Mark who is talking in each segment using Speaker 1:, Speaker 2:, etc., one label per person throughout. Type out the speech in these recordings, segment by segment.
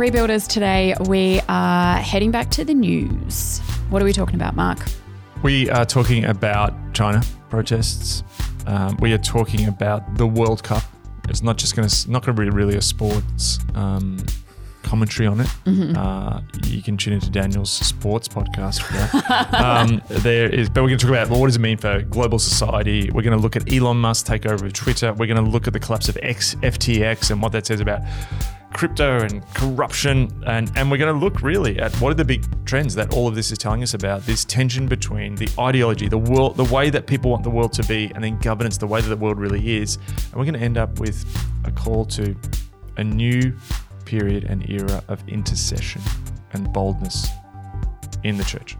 Speaker 1: Rebuilders today, we are heading back to the news. What are we talking about, Mark?
Speaker 2: We are talking about China protests. Um, we are talking about the World Cup. It's not just going to not going to be really a sports um, commentary on it.
Speaker 1: Mm-hmm.
Speaker 2: Uh, you can tune into Daniel's sports podcast for that. um, there is, but we're going to talk about what does it mean for global society. We're going to look at Elon Musk takeover of Twitter. We're going to look at the collapse of X, FTX and what that says about crypto and corruption and and we're going to look really at what are the big trends that all of this is telling us about this tension between the ideology the world the way that people want the world to be and then governance the way that the world really is and we're going to end up with a call to a new period and era of intercession and boldness in the church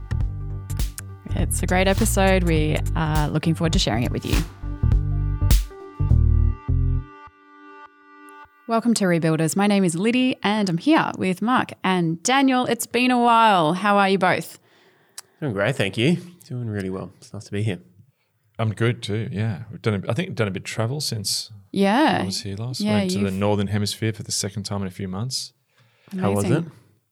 Speaker 1: It's a great episode. We are looking forward to sharing it with you. Welcome to Rebuilders. My name is Liddy and I'm here with Mark and Daniel. It's been a while. How are you both?
Speaker 3: Doing great, thank you. Doing really well. It's nice to be here.
Speaker 2: i'm good too yeah we've done a, i think we've done a bit of travel since
Speaker 1: Yeah.
Speaker 2: i was here last
Speaker 1: Yeah,
Speaker 2: went to the northern hemisphere for the second time in a few months
Speaker 3: How was it?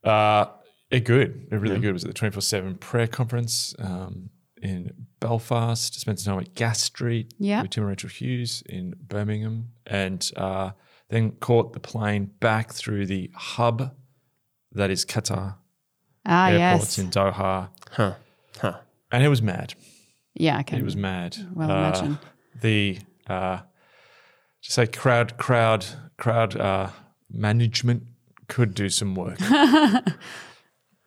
Speaker 2: Uh, it good. It really
Speaker 3: Yeah.
Speaker 2: good. It was at the 24 7 prayer conference um, in Belfast. Spent some time at Gas Street
Speaker 1: Yeah.
Speaker 2: with Tim and Rachel Hughes in Birmingham. And uh, then caught the plane back through the hub that is Qatar
Speaker 1: Ah,
Speaker 2: airports
Speaker 1: yes.
Speaker 2: in Doha.
Speaker 3: Huh. Huh.
Speaker 2: And it was mad.
Speaker 1: Yeah, I can.
Speaker 2: It was mad.
Speaker 1: well
Speaker 2: Uh,
Speaker 1: imagine.
Speaker 2: The, uh, just say crowd, crowd, crowd uh, management could do some work.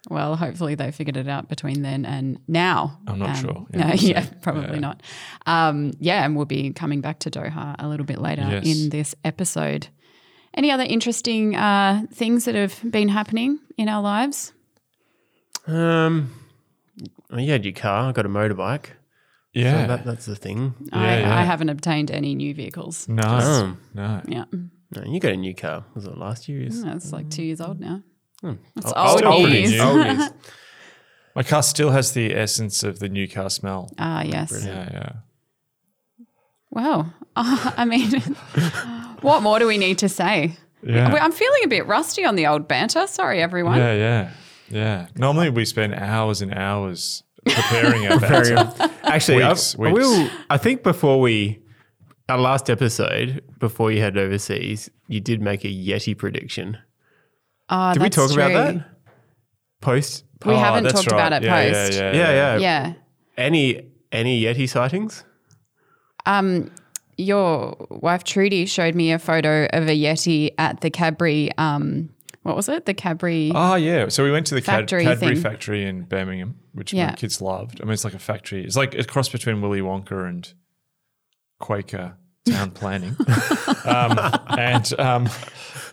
Speaker 1: Well, hopefully they figured it out between then and now.
Speaker 2: I'm not
Speaker 1: Um,
Speaker 2: sure.
Speaker 1: Yeah,
Speaker 2: we'll
Speaker 1: yeah, probably
Speaker 2: Yeah.
Speaker 1: not. Um, yeah, and we'll be coming back to Doha a little bit later
Speaker 2: Yes.
Speaker 1: in this episode. Any other interesting uh, things that have been happening in our lives?
Speaker 3: Um, well, you had your car. I got a motorbike.
Speaker 2: Yeah.
Speaker 3: So that, that's the thing.
Speaker 1: I,
Speaker 2: yeah.
Speaker 1: I haven't obtained any new vehicles.
Speaker 2: no.
Speaker 3: Oh.
Speaker 2: No.
Speaker 1: Yeah,
Speaker 3: No, you got a new car. Was it last year? Is
Speaker 1: that's like two years old now. That's
Speaker 3: Oh,
Speaker 1: old
Speaker 2: old
Speaker 1: news.
Speaker 2: news.
Speaker 3: Old news.
Speaker 2: My car still has the essence of the new car smell.
Speaker 1: Ah, yes.
Speaker 2: Yeah, yeah.
Speaker 1: Wow. I mean, what more do we need to say?
Speaker 2: Yeah.
Speaker 1: I'm feeling a bit rusty on the old banter. Sorry, everyone.
Speaker 2: Yeah, yeah, yeah. Normally we spend hours and hours preparing our
Speaker 3: Very-
Speaker 2: banter.
Speaker 3: Actually,
Speaker 2: Weeks,
Speaker 3: I, I
Speaker 2: weeks.
Speaker 3: will. I think before we, our last episode, before you headed overseas, you did make a Yeti prediction.
Speaker 1: Oh,
Speaker 3: Did we
Speaker 1: that's
Speaker 3: talk about
Speaker 1: true.
Speaker 3: that? Post.
Speaker 1: We
Speaker 2: Oh,
Speaker 1: haven't
Speaker 2: that's
Speaker 1: talked about it
Speaker 2: Yeah,
Speaker 1: post.
Speaker 2: Yeah, yeah,
Speaker 3: Yeah, yeah.
Speaker 1: Yeah.
Speaker 3: Any any Yeti sightings?
Speaker 1: Um, your wife Trudy showed me a photo of a Yeti at the Cadbury. Um, what was it? The Cadbury.
Speaker 2: Oh yeah. So we went to the Cad-
Speaker 1: Factory
Speaker 2: Cadbury
Speaker 1: thing.
Speaker 2: factory in Birmingham, which
Speaker 1: Yeah.
Speaker 2: my kids loved. I mean, it's like a factory. It's like a cross between Willy Wonka and Quaker town planning. um, and um,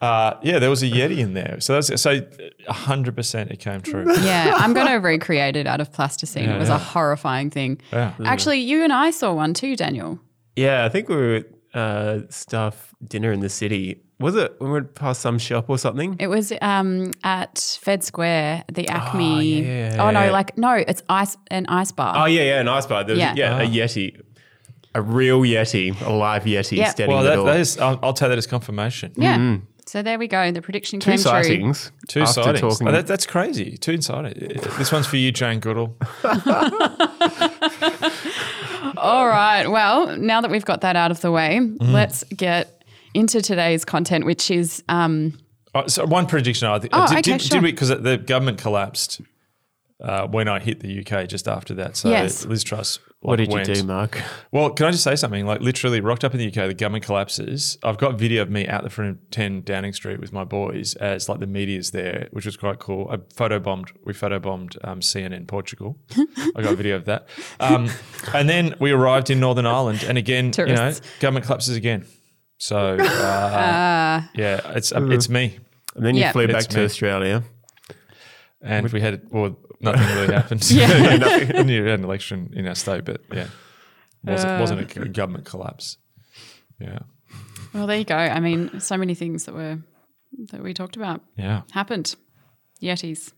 Speaker 2: uh, yeah, there was a Yeti in there. So that's so hundred percent it came true.
Speaker 1: Yeah, I'm going to recreate it out of plasticine.
Speaker 2: Yeah,
Speaker 1: it was
Speaker 2: yeah.
Speaker 1: a horrifying thing.
Speaker 2: Yeah.
Speaker 1: Actually, you and I saw one too, Daniel.
Speaker 3: Yeah, I think we were at uh, staff dinner in the city. Was it when we went past some shop or something?
Speaker 1: It was um, at Fed Square, the Acme.
Speaker 3: Oh, yeah,
Speaker 1: oh no, like no, it's ice an ice bar.
Speaker 3: Oh yeah, yeah, an ice bar. There was,
Speaker 1: Yeah.
Speaker 3: yeah, a Yeti, a real Yeti, a live Yeti
Speaker 1: Yeah.
Speaker 3: standing
Speaker 2: Well,
Speaker 3: in the
Speaker 2: that,
Speaker 3: door.
Speaker 2: that is. I'll, I'll take that as confirmation.
Speaker 1: yeah. So there we go. The prediction
Speaker 3: Two
Speaker 1: came true.
Speaker 3: sightings.
Speaker 2: Two
Speaker 3: after
Speaker 2: sightings.
Speaker 3: Talking,
Speaker 2: Oh, that, that's crazy. Two sightings. This one's for you, Jane Goodall.
Speaker 1: All right. Well, now that we've got that out of the way,
Speaker 2: Mm.
Speaker 1: let's get into today's content, which is um,
Speaker 2: Oh, so one prediction. I think.
Speaker 1: Oh,
Speaker 2: did,
Speaker 1: okay,
Speaker 2: did,
Speaker 1: sure.
Speaker 2: did we? Because the government collapsed uh, when I hit the UK just after that. So
Speaker 1: Yes.
Speaker 2: Liz Truss.
Speaker 3: what
Speaker 2: like,
Speaker 3: did you do, Mark?
Speaker 2: Well, can I just say something? Like literally rocked up in the UK, the government collapses. I've got video of me out the front of 10 Downing Street with my boys as like the media's there, which was quite cool. I photobombed, we photobombed um, CNN Portugal. I got a video of that. Um, and then we arrived in Northern Ireland and again, you know, government collapses again. So uh, yeah, it's uh, it's me.
Speaker 3: And then you
Speaker 1: Yeah.
Speaker 3: flew
Speaker 2: It's
Speaker 3: back to
Speaker 2: me.
Speaker 3: Australia.
Speaker 2: And if we had, well, nothing really happened.
Speaker 1: Yeah.
Speaker 2: nothing. You had an election in our state, but yeah, wasn't,
Speaker 1: Uh.
Speaker 2: wasn't a government collapse. Yeah.
Speaker 1: well, there you go. I mean, so many things that were that we talked about
Speaker 2: Yeah.
Speaker 1: happened. Yetis,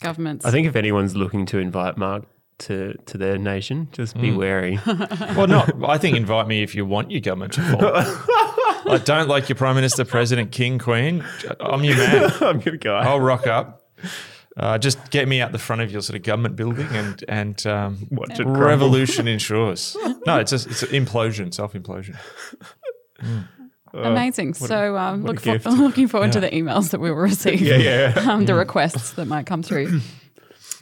Speaker 1: governments.
Speaker 3: I think if anyone's looking to invite Mark to, to their nation, just be
Speaker 2: Mm.
Speaker 3: wary.
Speaker 2: Well, no, I think invite me if you want your government to fall. I don't like your prime minister, president, king, queen. I'm your man.
Speaker 3: I'm your guy.
Speaker 2: I'll rock up. Uh, just get me out the front of your sort of government building and and um,
Speaker 3: Watch it
Speaker 2: revolution ensures. No, it's a, it's an implosion, self implosion.
Speaker 1: Amazing. So um,
Speaker 3: what
Speaker 1: look for, looking forward to the emails that we will receive.
Speaker 3: Yeah, yeah.
Speaker 1: um, the requests that might come through.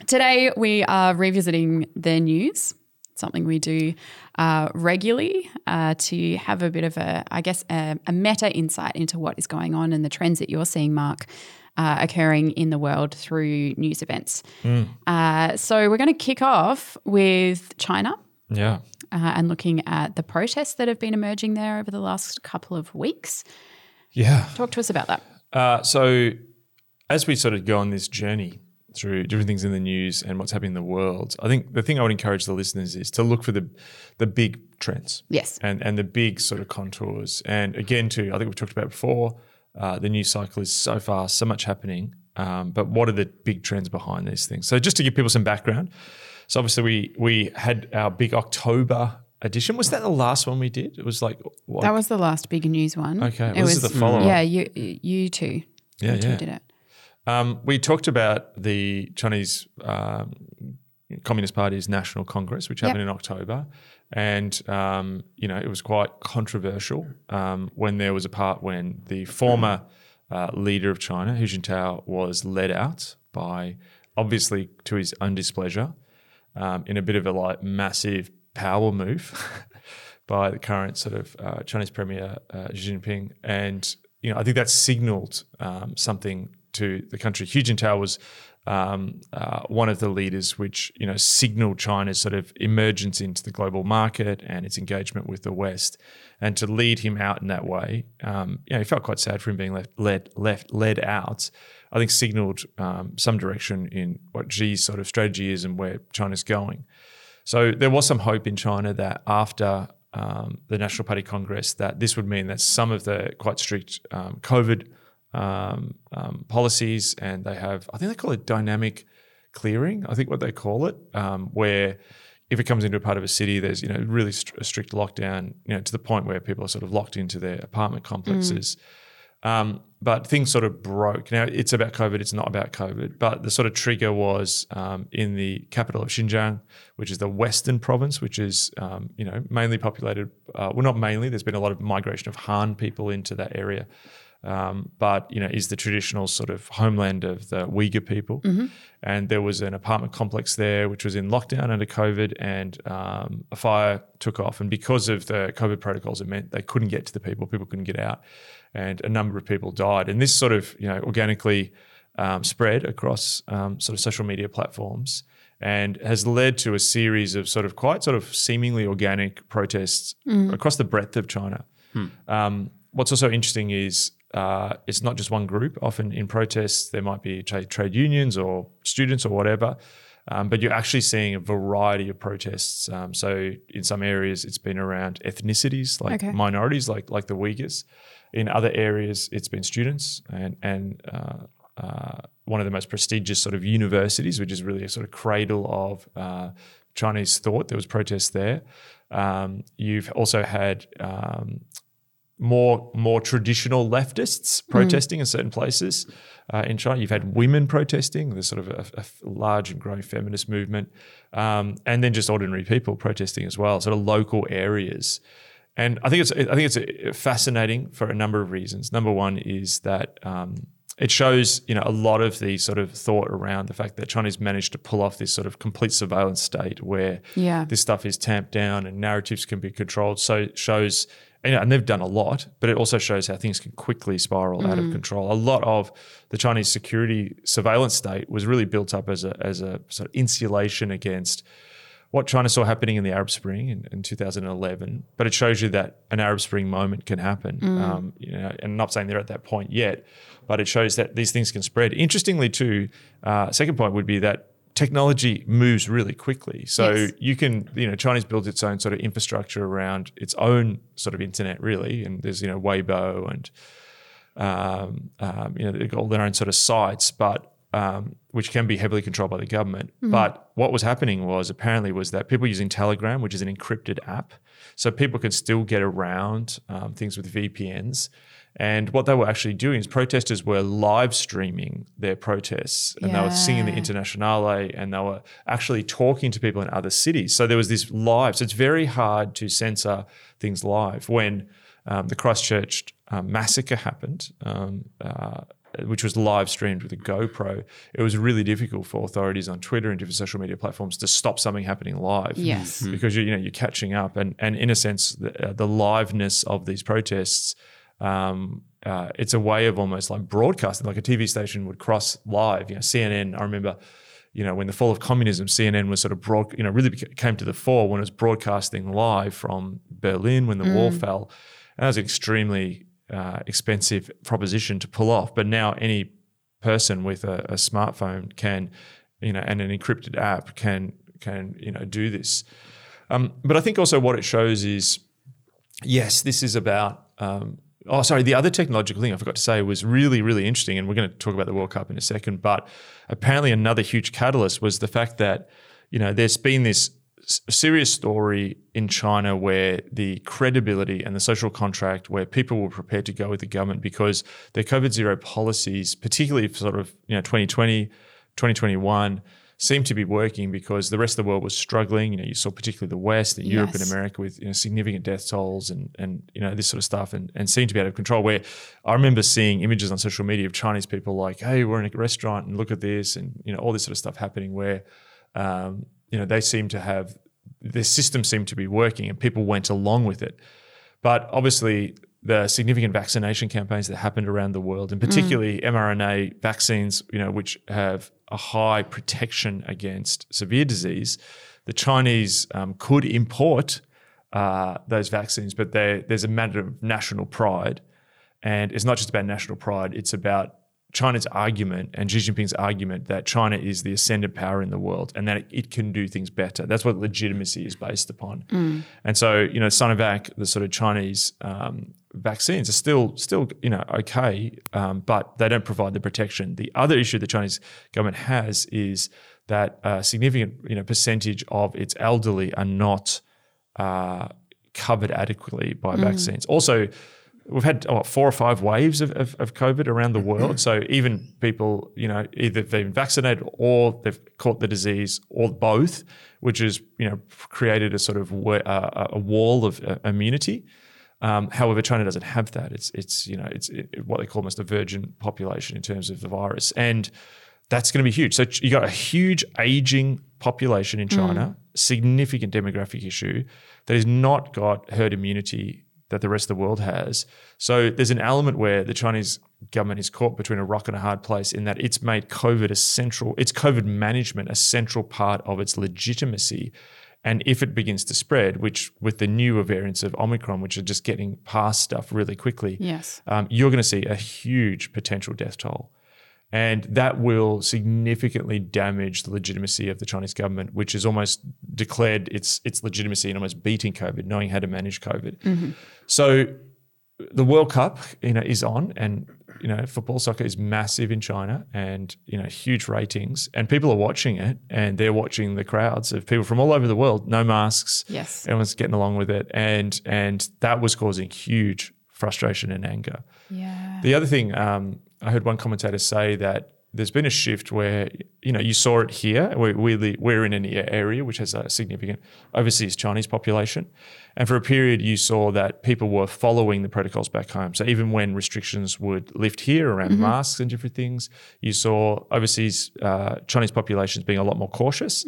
Speaker 1: Today, we are revisiting the news, something we do uh, regularly uh, to have a bit of a, I guess, a, a meta insight into what is going on and the trends that you're seeing, Mark, uh, occurring in the world through news events. Uh, so, we're going to kick off with China.
Speaker 2: Yeah.
Speaker 1: Uh, and looking at the protests that have been emerging there over the last couple of weeks.
Speaker 2: Yeah.
Speaker 1: Talk to us about that.
Speaker 2: Uh, so, as we sort of go on this journey through different things in the news and what's happening in the world, I think the thing I would encourage the listeners is to look for the the big trends.
Speaker 1: Yes.
Speaker 2: And and the big sort of contours. And again, too, I think we've talked about before. Uh, the news cycle is so fast, so much happening. Um, but what are the big trends behind these things? So, just to give people some background, so obviously we we had our big October edition. Was that the last one we did? It was like what?
Speaker 1: That was the last big news one.
Speaker 2: Okay,
Speaker 1: It
Speaker 2: well, is
Speaker 1: was-
Speaker 2: the follow-up.
Speaker 1: Yeah, you you two.
Speaker 2: Yeah,
Speaker 1: you two
Speaker 2: yeah.
Speaker 1: did it.
Speaker 2: Um, we talked about the Chinese um, Communist Party's National Congress, which happened in October, and um, you know it was quite controversial um, when there was a part when the former uh, leader of China, Hu Jintao, was led out by obviously to his own displeasure um, in a bit of a like massive power move by the current sort of uh, Chinese Premier uh, Xi Jinping, and you know I think that signalled um, something to the country. Hu Jintao was um, uh, one of the leaders which you know signalled China's sort of emergence into the global market and its engagement with the West, and to lead him out in that way, um, you know, he felt quite sad for him being left led left led out. I think signalled um, some direction in what Xi's sort of strategy is and where China's going. So there was some hope in China that after um, the National Party Congress, that this would mean that some of the quite strict um, COVID um, um, policies, and they have, I think they call it dynamic clearing. I think what they call it, um, where if it comes into a part of a city, there's you know really st- a strict lockdown, you know, to the point where people are sort of locked into their apartment complexes. Um, but things sort of broke. Now it's about COVID. It's not about COVID. But the sort of trigger was um, in the capital of Xinjiang, which is the western province, which is um, you know mainly populated. Uh, well, not mainly. There's been a lot of migration of Han people into that area. Um, but you know, is the traditional sort of homeland of the Uyghur people, and there was an apartment complex there which was in lockdown under COVID, and um, a fire took off, and because of the COVID protocols, it meant they couldn't get to the people, people couldn't get out, and a number of people died, and this sort of you know organically um, spread across um, sort of social media platforms. And has led to a series of sort of quite sort of seemingly organic protests across the breadth of China. Um, what's also interesting is uh, it's not just one group. Often in protests, there might be trade, trade unions or students or whatever, um, but you're actually seeing a variety of protests. Um, so in some areas, it's been around ethnicities, like
Speaker 1: Okay.
Speaker 2: minorities, like like the Uyghurs. In other areas, it's been students and and uh, uh, one of the most prestigious sort of universities, which is really a sort of cradle of uh, Chinese thought. There was protests there. Um, you've also had um, more more traditional leftists protesting in certain places uh, in China. You've had women protesting. There's sort of a large and growing feminist movement, um, and then just ordinary people protesting as well. Sort of local areas, and I think it's I think it's uh, fascinating for a number of reasons. Number one is that. Um, it shows, you know, a lot of the sort of thought around the fact that China's managed to pull off this sort of complete surveillance state where
Speaker 1: Yeah.
Speaker 2: this stuff is tamped down and narratives can be controlled. So it shows, you know, and they've done a lot, but it also shows how things can quickly spiral out of control. A lot of the Chinese security surveillance state was really built up as a as a sort of insulation against what China saw happening in the Arab Spring in, in 2011. But it shows you that an Arab Spring moment can happen. Um, you know, and I'm not saying they're at that point yet, but it shows that these things can spread. Interestingly, too, uh, second point would be that technology moves really quickly. So
Speaker 1: Yes.
Speaker 2: you can, you know, China's built its own sort of infrastructure around its own sort of internet, really. And there's, you know, Weibo and um, um, you know, they've got all their own sort of sites, but um, which can be heavily controlled by the government. But what was happening was apparently was that people using Telegram, which is an encrypted app, so people can still get around um, things with VPNs. And what they were actually doing is protesters were live streaming their protests and they were singing the Internationale and they were actually talking to people in other cities. So there was this live. So it's very hard to censor things live. When um, the Christchurch um, massacre happened, um, uh, which was live streamed with a GoPro, it was really difficult for authorities on Twitter and different social media platforms to stop something happening live
Speaker 1: Yes.
Speaker 2: because you you know you're catching up, and and in a sense, the, uh, the liveness of these protests, um, uh, it's a way of almost like broadcasting, like a TV station would cross live. You know, CNN. I remember, you know, when the fall of communism, CNN was sort of broad, you know, really came to the fore when it was broadcasting live from Berlin when the wall fell. And that was an extremely uh, expensive proposition to pull off, but now any person with a, a smartphone can, you know, and an encrypted app can can you know do this. Um, but I think also what it shows is, yes, this is about. Um, oh, sorry, the other technological thing I forgot to say was really, really interesting, and we're going to talk about the World Cup in a second. But apparently, another huge catalyst was the fact that you know there's been this serious story in China where the credibility and the social contract, where people were prepared to go with the government because their COVID zero policies, particularly for sort of you know 2020, 2021 seemed to be working because the rest of the world was struggling. You know, you saw particularly the West, and Europe and America with you know significant death tolls and and you know this sort of stuff, and and seemed to be out of control. Where I remember seeing images on social media of Chinese people like, "Hey, we're in a restaurant and look at this," and you know all this sort of stuff happening where um, you know they seem to have their system seemed to be working, and people went along with it. But obviously, the significant vaccination campaigns that happened around the world, and particularly mRNA vaccines, you know, which have a high protection against severe disease, the Chinese um, could import uh, those vaccines, but there's a matter of national pride, and it's not just about national pride; it's about China's argument and Xi Jinping's argument that China is the ascendant power in the world and that it, can do things better. That's what legitimacy is based upon. And so, you know, Sinovac, the sort of Chinese um, vaccines, are still still you know okay, um, but they don't provide the protection. The other issue the Chinese government has is that a significant you know percentage of its elderly are not uh, covered adequately by vaccines. Also, we've had four or five waves of, of, of COVID around the world. So even people, you know, either they've been vaccinated or they've caught the disease or both, which has, you know, created a sort of uh, a wall of uh, immunity. Um, however, China doesn't have that. It's it's you know it's it, what they call almost a virgin population in terms of the virus, and that's going to be huge. So you got a huge aging population in China, significant demographic issue that has not got herd immunity that the rest of the world has. So there's an element where the Chinese government is caught between a rock and a hard place in that it's made COVID a central, it's COVID management a central part of its legitimacy. And if it begins to spread, which with the newer variants of Omicron, which are just getting past stuff really quickly,
Speaker 1: Yes.
Speaker 2: um, you're going to see a huge potential death toll. And that will significantly damage the legitimacy of the Chinese government, which has almost declared its its legitimacy in almost beating COVID, knowing how to manage COVID. So the World Cup, you know, is on, and you know, football soccer is massive in China, and you know, huge ratings, and people are watching it, and they're watching the crowds of people from all over the world, no masks,
Speaker 1: Yes.
Speaker 2: everyone's getting along with it, and and that was causing huge frustration and anger.
Speaker 1: Yeah.
Speaker 2: The other thing, um, I heard one commentator say that there's been a shift where you know you saw it here. We're, we're, we're in an area which has a significant overseas Chinese population, and for a period you saw that people were following the protocols back home. So even when restrictions would lift here around masks and different things, you saw overseas uh, Chinese populations being a lot more cautious.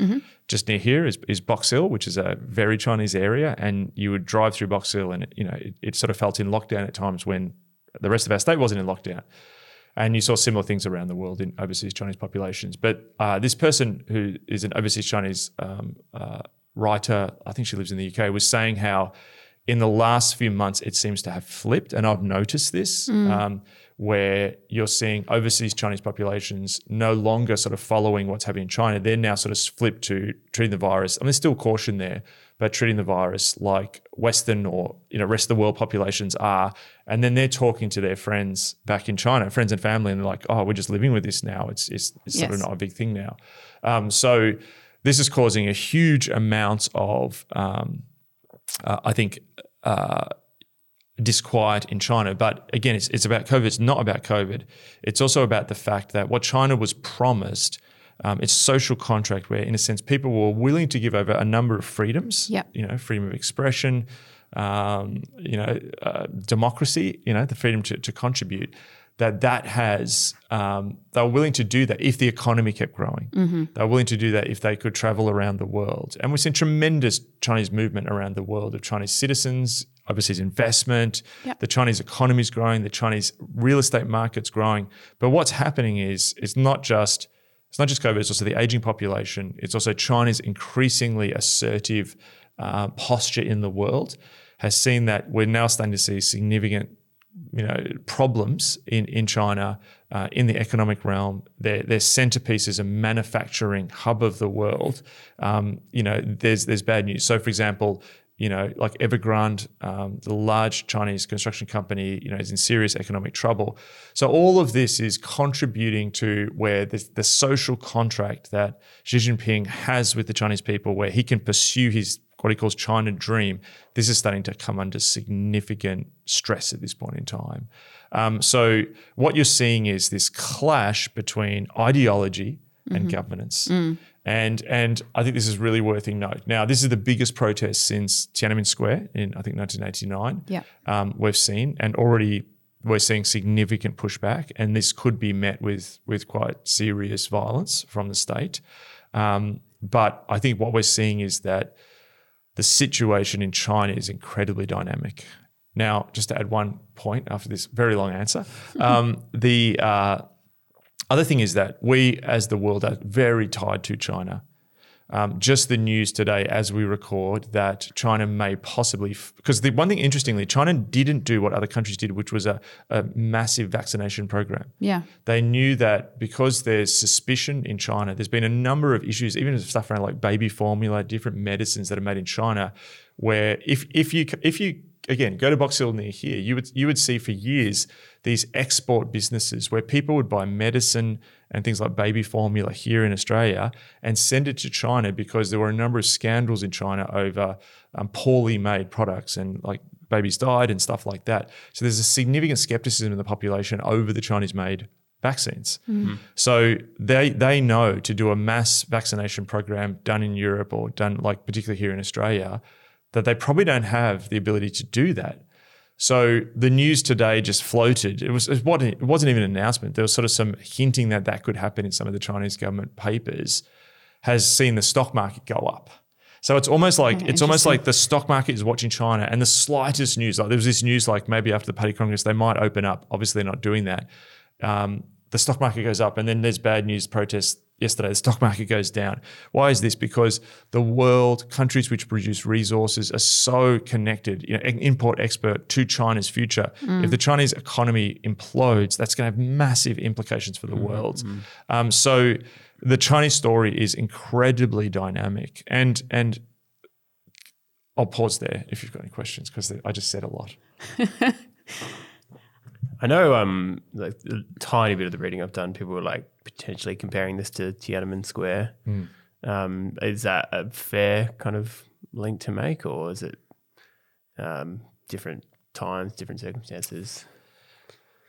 Speaker 2: Just near here is, is Box Hill, which is a very Chinese area, and you would drive through Box Hill, and it, you know it, it sort of felt in lockdown at times when the rest of our state wasn't in lockdown. And you saw similar things around the world in overseas Chinese populations. But uh, this person who is an overseas Chinese um, uh, writer, I think she lives in the UK, was saying how in the last few months it seems to have flipped. And I've noticed this um, where you're seeing overseas Chinese populations no longer sort of following what's happening in China. They're now sort of flipped to treating the virus. I mean, there's still caution there, but treating the virus like Western or you know rest of the world populations are. And then they're talking to their friends back in China, friends and family, and they're like, "Oh, we're just living with this now. It's it's, it's sort of not a big thing now." Um, so this is causing a huge amount of, um, uh, I think, uh, disquiet in China. But again, it's, it's about COVID. It's not about COVID. It's also about the fact that what China was promised, um, it's social contract where, in a sense, people were willing to give over a number of freedoms.
Speaker 1: Yep.
Speaker 2: You know, freedom of expression, um, you know, uh, democracy. You know, the freedom to, to contribute. That that has um, they were willing to do that if the economy kept growing. They were willing to do that if they could travel around the world. And we've seen tremendous Chinese movement around the world of Chinese citizens, overseas investment.
Speaker 1: Yep.
Speaker 2: The Chinese economy is growing. The Chinese real estate market's growing. But what's happening is it's not just it's not just COVID. It's also the aging population. It's also China's increasingly assertive uh, posture in the world has seen that we're now starting to see significant you know problems in in China uh, in the economic realm. Their their centerpiece is a manufacturing hub of the world. Um, you know, there's there's bad news. So, for example. You know, like Evergrande, um, the large Chinese construction company, you know, is in serious economic trouble. So all of this is contributing to where the, the social contract that Xi Jinping has with the Chinese people, where he can pursue his what he calls China dream, this is starting to come under significant stress at this point in time. Um, so what you're seeing is this clash between ideology and governance. And and I think this is really worthy note. Now, this is the biggest protest since Tiananmen Square in I think 1989.
Speaker 1: Yeah.
Speaker 2: Um, we've seen and already we're seeing significant pushback, and this could be met with with quite serious violence from the state. Um, but I think what we're seeing is that the situation in China is incredibly dynamic. Now, just to add one point after this very long answer, um, the uh, other thing is that we, as the world, are very tied to China. Um, just the news today, as we record, that China may possibly, because the one thing interestingly, China didn't do what other countries did, which was a, a massive vaccination program.
Speaker 1: Yeah.
Speaker 2: They knew that because there's suspicion in China, there's been a number of issues, even stuff around like baby formula, different medicines that are made in China, where if if you if you again go to Box Hill near here, you would you would see for years these export businesses where people would buy medicine and things like baby formula here in Australia and send it to China because there were a number of scandals in China over um, poorly made products and like babies died and stuff like that. So there's a significant skepticism in the population over the Chinese made vaccines. So they they know to do a mass vaccination program done in Europe or done like particularly here in Australia that they probably don't have the ability to do that. So the news today just floated. It was it wasn't, it wasn't even an announcement. There was sort of some hinting that that could happen in some of the Chinese government papers. Has seen the stock market go up. So it's almost like
Speaker 1: Okay,
Speaker 2: it's almost like the stock market is watching China, and the slightest news, like there was this news, like maybe after the Party Congress, they might open up. Obviously, they're not doing that. Um, the stock market goes up, and then there's bad news protests yesterday. The stock market goes down. Why is this? Because the world, countries which produce resources, are so connected. You know, import export to China's future. Mm. If the Chinese economy implodes, that's going to have massive implications for the mm, world. Mm. Um, so the Chinese story is incredibly dynamic, and and I'll pause there if you've got any questions because I just said a lot.
Speaker 3: I know, um, like a tiny bit of the reading I've done, people were like potentially comparing this to Tiananmen Square. Um, is that a fair kind of link to make, or is it um, different times, different circumstances?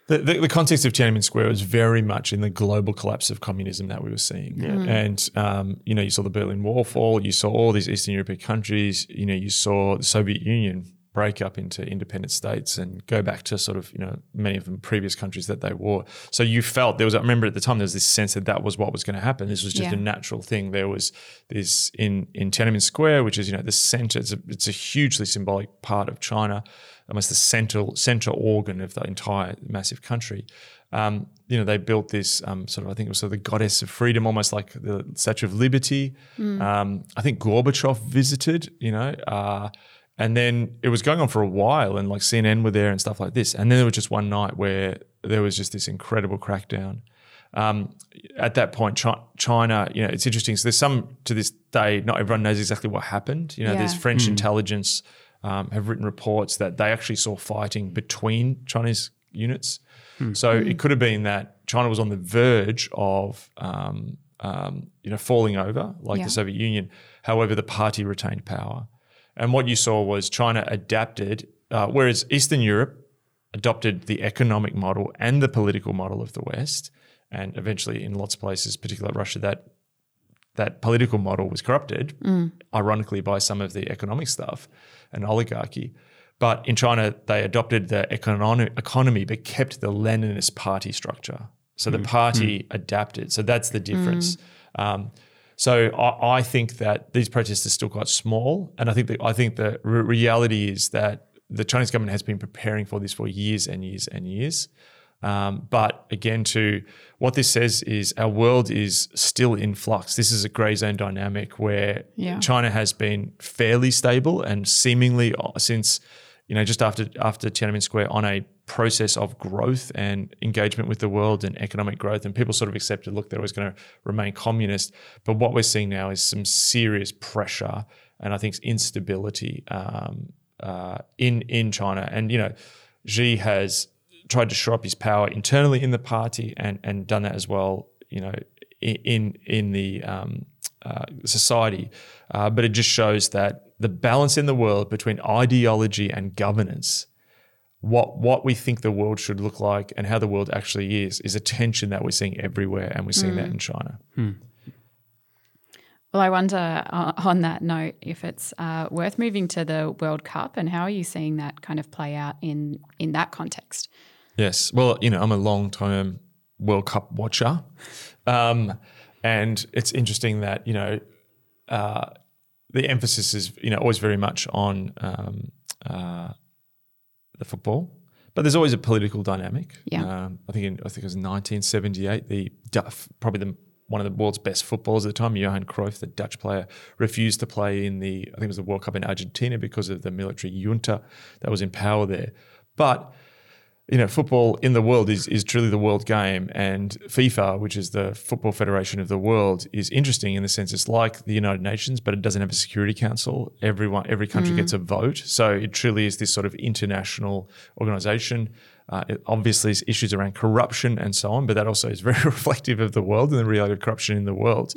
Speaker 2: The, the, the context of Tiananmen Square was very much in the global collapse of communism that we were seeing. And, um, you know, you saw the Berlin Wall fall, you saw all these Eastern European countries, you know, you saw the Soviet Union break up into independent states and go back to sort of, you know, many of them previous countries that they were. So you felt there was, I remember at the time, there was this sense that that was what was going to happen. This was just
Speaker 1: Yeah.
Speaker 2: a natural thing. There was this in, in Tiananmen Square, which is, you know, the center, it's a, it's a hugely symbolic part of China almost the central central organ of the entire massive country. Um, you know, they built this um, sort of, I think it was sort of the goddess of freedom, almost like the Statue of Liberty. Um, I think Gorbachev visited, you know, uh, and then it was going on for a while, and like CNN were there and stuff like this. And then there was just one night where there was just this incredible crackdown. Um, at that point, Chi- China, you know, it's interesting. So there's some to this day, not everyone knows exactly what happened. You know, there's
Speaker 1: Yeah.
Speaker 2: French intelligence um, have written reports that they actually saw fighting between Chinese units. So it could have been that China was on the verge of, um, um, you know, falling over like
Speaker 1: Yeah.
Speaker 2: the Soviet Union. However, the party retained power, and what you saw was China adapted, uh, whereas Eastern Europe adopted the economic model and the political model of the West, and eventually, in lots of places, particularly Russia, that that political model was corrupted, ironically, by some of the economic stuff and oligarchy. But in China, they adopted the economic economy, but kept the Leninist party structure. So the party adapted. So that's the difference. Um, so I, I think that these protests are still quite small, and I think that I think the re- reality is that the Chinese government has been preparing for this for years and years and years. Um, but again, to what this says is our world is still in flux. This is a grey zone dynamic where
Speaker 1: Yeah.
Speaker 2: China has been fairly stable and seemingly uh, since you know just after after Tiananmen Square on a process of growth and engagement with the world and economic growth. And people sort of accepted, look, they're always going to remain communist. But what we're seeing now is some serious pressure and I think instability um, uh, in in China. And you know, Xi has tried to shore up his power internally in the party and and done that as well. You know, in in the um, uh, society, uh, but it just shows that the balance in the world between ideology and governance, what what we think the world should look like and how the world actually is, is a tension that we're seeing everywhere, and we're seeing that in China.
Speaker 1: Well, I wonder uh, on that note if it's uh, worth moving to the World Cup and how are you seeing that kind of play out in in that context?
Speaker 2: Yes. Well, you know, I'm a long term World Cup watcher. Um, and it's interesting that, you know, uh, the emphasis is, you know, always very much on um, uh, the football. But there's always a political dynamic.
Speaker 1: Yeah.
Speaker 2: Um, I think in, I think it was 1978, the Dutch, probably the one of the world's best footballers at the time, Johan Cruyff, the Dutch player, refused to play in the I think it was the World Cup in Argentina because of the military junta that was in power there. But you know, football in the world is is truly the world game, and FIFA, which is the football federation of the world, is interesting in the sense it's like the United Nations, but it doesn't have a Security Council. Everyone, every country gets a vote, so it truly is this sort of international organization. Uh, it obviously, is issues around corruption and so on, but that also is very reflective of the world and the reality of corruption in the world.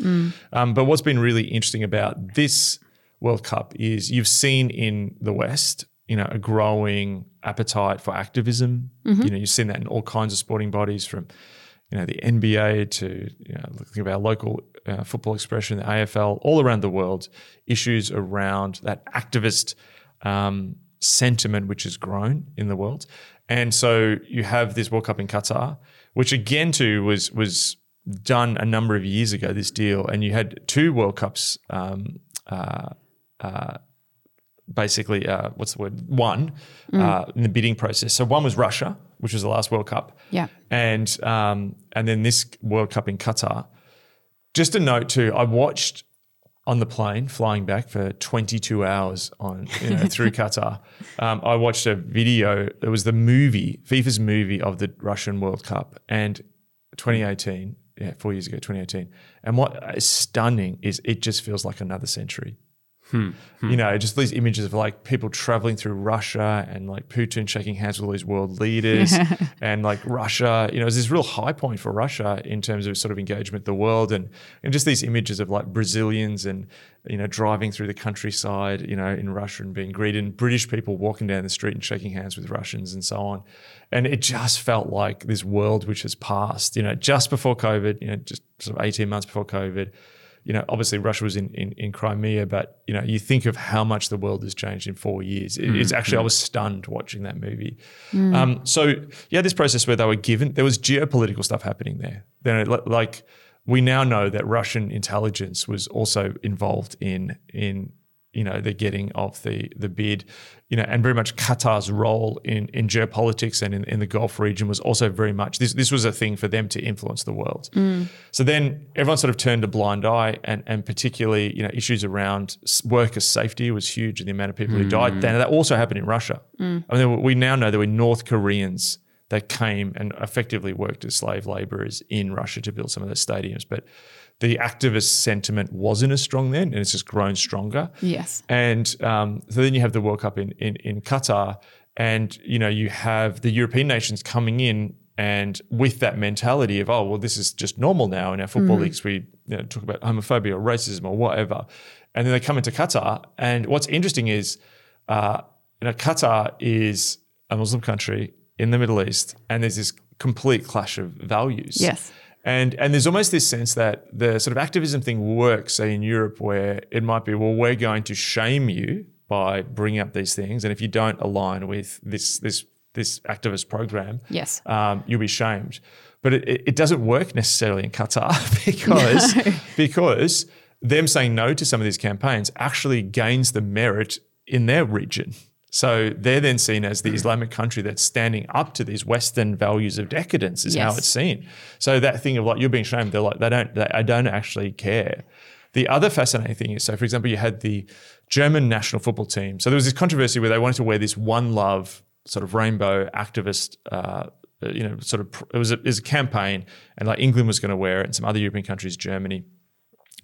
Speaker 2: Um, but what's been really interesting about this World Cup is you've seen in the West, you know, a growing appetite for activism. You know, you've seen that in all kinds of sporting bodies, from you know the NBA to you know looking at our local uh, football expression, the AFL, all around the world, issues around that activist um, sentiment which has grown in the world. And so you have this World Cup in Qatar, which again too was was done a number of years ago. This deal, and you had two World Cups. Um, uh, uh, basically, uh, what's the word? One uh, in the bidding process. So one was Russia, which was the last World Cup,
Speaker 1: Yeah.
Speaker 2: and um, and then this World Cup in Qatar. Just a note too, I watched on the plane flying back for 22 hours on you know, through Qatar. Um, I watched a video. It was the movie, FIFA's movie of the Russian World Cup, and 2018. Yeah, four years ago, 2018. And what is stunning is it just feels like another century. Hmm. Hmm. You know, just these images of like people traveling through Russia and like Putin shaking hands with all these world leaders and like Russia, you know, it's this real high point for Russia in terms of sort of engagement with the world and, and just these images of like Brazilians and, you know, driving through the countryside, you know, in Russia and being greeted and British people walking down the street and shaking hands with Russians and so on. And it just felt like this world which has passed, you know, just before COVID, you know, just sort of 18 months before COVID you know, obviously Russia was in, in, in Crimea, but you know, you think of how much the world has changed in four years. It- It's mm, actually I mm. was stunned watching that movie. Mm. Um, so yeah, this process where they were given there was geopolitical stuff happening there. Then it, like we now know that Russian intelligence was also involved in in you know the getting of the the bid, you know, and very much Qatar's role in in geopolitics and in, in the Gulf region was also very much this this was a thing for them to influence the world. Mm. So then everyone sort of turned a blind eye, and and particularly you know issues around worker safety was huge, and the amount of people who died. Mm. Then that also happened in Russia. Mm. I mean, we now know there were North Koreans that came and effectively worked as slave laborers in Russia to build some of those stadiums. But the activist sentiment wasn't as strong then, and it's just grown stronger.
Speaker 1: Yes.
Speaker 2: And um, so then you have the World Cup in, in in Qatar, and you know you have the European nations coming in and with that mentality of oh well this is just normal now in our football leagues we you know, talk about homophobia or racism or whatever, and then they come into Qatar, and what's interesting is, uh, you know, Qatar is a Muslim country in the Middle East, and there's this complete clash of values.
Speaker 1: Yes.
Speaker 2: And and there's almost this sense that the sort of activism thing works, say in Europe, where it might be, well, we're going to shame you by bringing up these things, and if you don't align with this this this activist program,
Speaker 1: Yes.
Speaker 2: um, you'll be shamed. But it, it it doesn't work necessarily in Qatar because because them saying no to some of these campaigns actually gains the merit in their region. So they're then seen as the Islamic country that's standing up to these Western values of decadence, is how it's seen. So that thing of like you're being shamed, they're like they don't, they, I don't actually care. The other fascinating thing is, so for example, you had the German national football team. So there was this controversy where they wanted to wear this one love sort of rainbow activist, uh, you know, sort of it was a, it was a campaign, and like England was going to wear it, and some other European countries, Germany.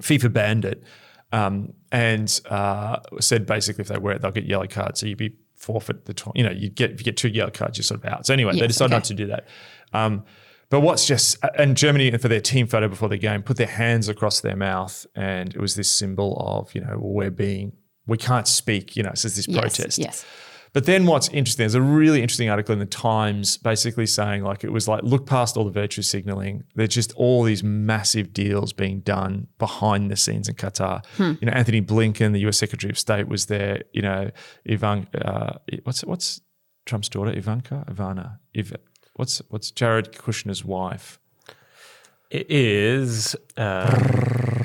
Speaker 2: FIFA banned it um, and uh, said basically if they wear it, they'll get yellow cards. So you'd be forfeit the, tw- you know, you get if you get two yellow cards, you're sort of out. So anyway, they decided
Speaker 1: okay.
Speaker 2: not to do that. Um, but what's just and Germany for their team photo before the game put their hands across their mouth, and it was this symbol of you know well, we're being we can't speak, you know, so it's this
Speaker 1: Yes.
Speaker 2: protest.
Speaker 1: Yes.
Speaker 2: But then what's interesting, there's a really interesting article in the Times basically saying like it was like look past all the virtue signaling. There's just all these massive deals being done behind the scenes in Qatar. You know, Antony Blinken, the US Secretary of State, was there. You know, Ivan, uh, what's what's Trump's daughter, Ivanka, Ivana, Iv, what's what's Jared Kushner's wife?
Speaker 3: It is uh,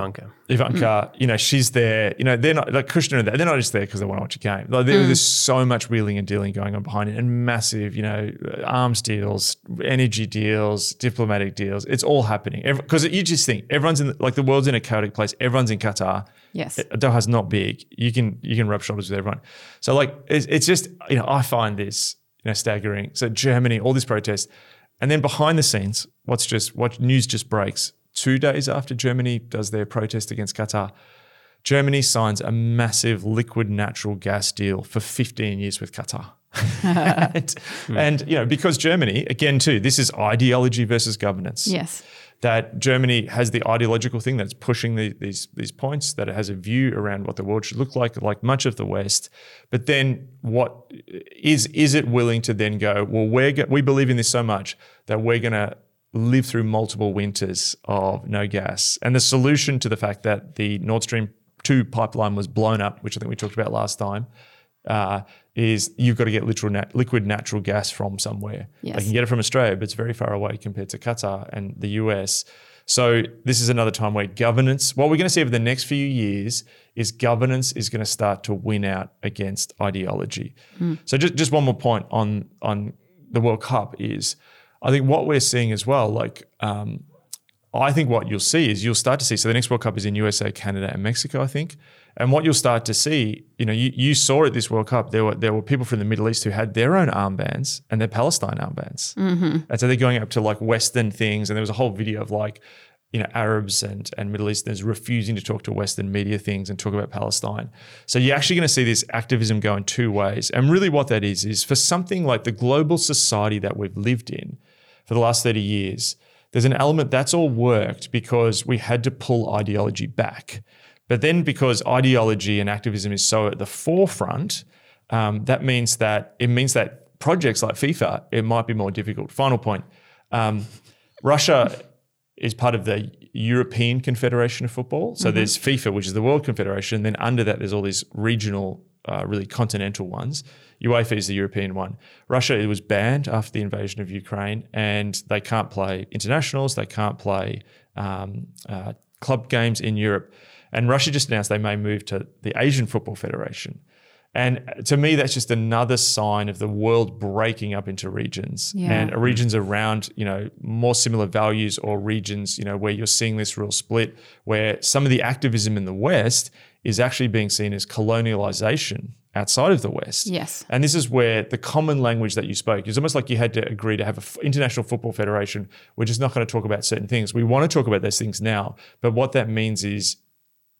Speaker 3: Ivanka.
Speaker 2: Ivanka, you know, she's there. You know, they're not like Kushner. and They're not just there because they want to watch a game. Like there, there's so much wheeling and dealing going on behind it, and massive, you know, arms deals, energy deals, diplomatic deals. It's all happening because you just think everyone's in the, like the world's in a chaotic place. Everyone's in Qatar.
Speaker 1: Yes.
Speaker 2: Uh, Doha's not big. You can you can rub shoulders with everyone. So like it's, it's just you know I find this you know staggering. So Germany, all this protest, and then behind the scenes, what's just what news just breaks two days after Germany does their protest against Qatar. Germany signs a massive liquid natural gas deal for 15 years with Qatar. and, and, you know, because Germany, again, too, this is ideology versus governance
Speaker 1: Yes.
Speaker 2: that Germany has the ideological thing that's pushing the, these these points, that it has a view around what the world should look like, like much of the West. But then, what is is it willing to then go? Well, we're go- we believe in this so much that we're going to live through multiple winters of no gas. And the solution to the fact that the Nord Stream two pipeline was blown up, which I think we talked about last time. Uh, is you've got to get literal nat- liquid natural gas from somewhere.
Speaker 1: Yes.
Speaker 2: They can get it from Australia, but it's very far away compared to Qatar and the US. So this is another time where governance, what we're going to see over the next few years is governance is going to start to win out against ideology. So just, just one more point on on the World Cup is I think what we're seeing as well, like um, I think what you'll see is you'll start to see. So the next World Cup is in USA, Canada, and Mexico, I think. And what you'll start to see, you know, you, you saw at this World Cup, there were there were people from the Middle East who had their own armbands and their Palestine armbands, and so they're going up to like Western things. And there was a whole video of like, you know, Arabs and and Middle Easterners refusing to talk to Western media things and talk about Palestine. So you're actually going to see this activism go in two ways. And really, what that is is for something like the global society that we've lived in for the last 30 years, there's an element that's all worked because we had to pull ideology back. But then because ideology and activism is so at the forefront, um, that means that it means that projects like FIFA, it might be more difficult. Final point. Um, Russia is part of the European Confederation of Football. So there's FIFA, which is the World Confederation. Then under that, there's all these regional, uh, really continental ones. UEFA is the European one. Russia it was banned after the invasion of Ukraine, and they can't play internationals. They can't play um, uh, club games in Europe. And Russia just announced they may move to the Asian Football Federation. And to me, that's just another sign of the world breaking up into regions
Speaker 1: Yeah.
Speaker 2: and regions around, you know, more similar values or regions, you know, where you're seeing this real split, where some of the activism in the West is actually being seen as colonialization outside of the West.
Speaker 1: Yes.
Speaker 2: And this is where the common language that you spoke is almost like you had to agree to have an international football federation. We're just not going to talk about certain things. We want to talk about those things now, but what that means is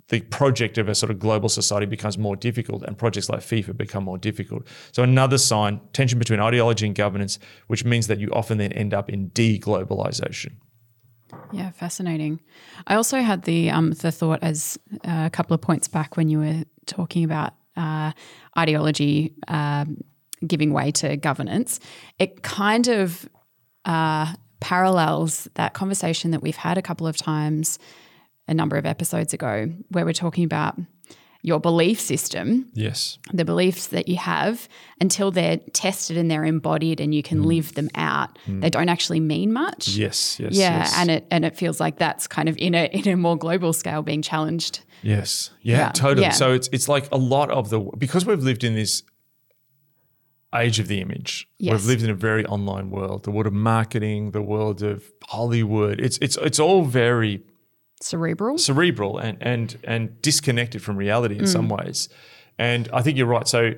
Speaker 2: the project of a sort of global society becomes more difficult and projects like FIFA become more difficult. So another sign, tension between ideology and governance, which means that you often then end up in de-globalization.
Speaker 1: Yeah, fascinating. I also had the um, the thought as uh, a couple of points back when you were talking about uh, ideology um, giving way to governance. It kind of uh, parallels that conversation that we've had a couple of times a number of episodes ago, where we're talking about your belief system,
Speaker 2: Yes.
Speaker 1: the beliefs that you have, until they're tested and they're embodied and you can mm. live them out, mm. they don't actually mean much.
Speaker 2: Yes. Yes.
Speaker 1: Yeah,
Speaker 2: yes.
Speaker 1: and it and it feels like that's kind of in a in a more global scale being challenged.
Speaker 2: Yes. Yeah,
Speaker 1: Yeah.
Speaker 2: totally.
Speaker 1: Yeah.
Speaker 2: So it's it's like a lot of the because we've lived in this age of the image.
Speaker 1: Yes.
Speaker 2: We've lived in a very online world, the world of marketing, the world of Hollywood. It's it's it's all very
Speaker 1: Cerebral.
Speaker 2: cerebral and and and disconnected from reality in some ways. And I think you're right. So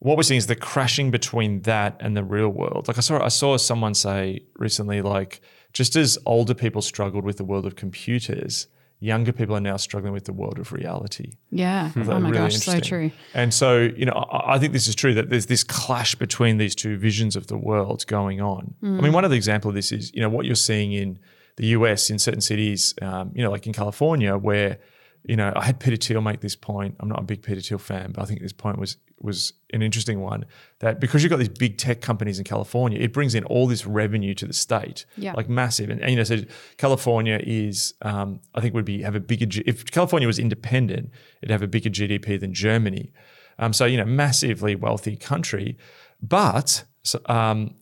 Speaker 2: what we're seeing is the crashing between that and the real world. Like I saw I saw someone say recently, like just as older people struggled with the world of computers, younger people are now struggling with the world of reality.
Speaker 1: Yeah. Oh my
Speaker 2: really
Speaker 1: gosh, so true.
Speaker 2: And so, you know, I, I think this is true that there's this clash between these two visions of the world going on. I
Speaker 1: Mm.
Speaker 2: mean, one of the example of this is, you know, what you're seeing in the US in certain cities, um, you know, like in California, where, you know, I had Peter Thiel make this point. I'm not a big Peter Thiel fan, but I think this point was was an interesting one that because you've got these big tech companies in California, it brings in all this revenue to the state,
Speaker 1: Yeah.
Speaker 2: like massive. And, and you know, so California is, um, I think, would be have a bigger. If California was independent, it'd have a bigger GDP than Germany. Um, so you know, massively wealthy country, but um,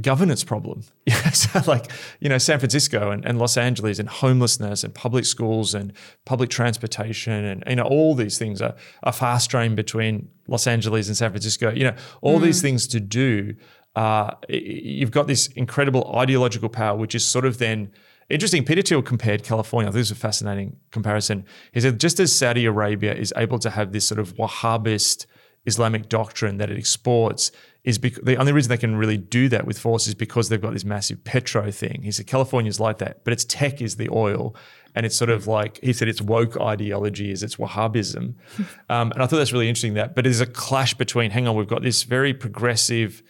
Speaker 2: governance problem. So like you know, San Francisco and, and Los Angeles and homelessness and public schools and public transportation and you know all these things are a fast train between Los Angeles and San Francisco. You know, all these things to do. Uh, you've got this incredible ideological power, which is sort of then interesting. Peter Thiel compared California. This is a fascinating comparison. He said just as Saudi Arabia is able to have this sort of Wahhabist Islamic doctrine that it exports is bec- the only reason they can really do that with force is because they've got this massive petro thing. He said California's like that, but its tech is the oil. And it's sort of like, he said it's woke ideology is its Wahhabism. um, and I thought that's really interesting that, but there's a clash between, hang on, we've got this very progressive,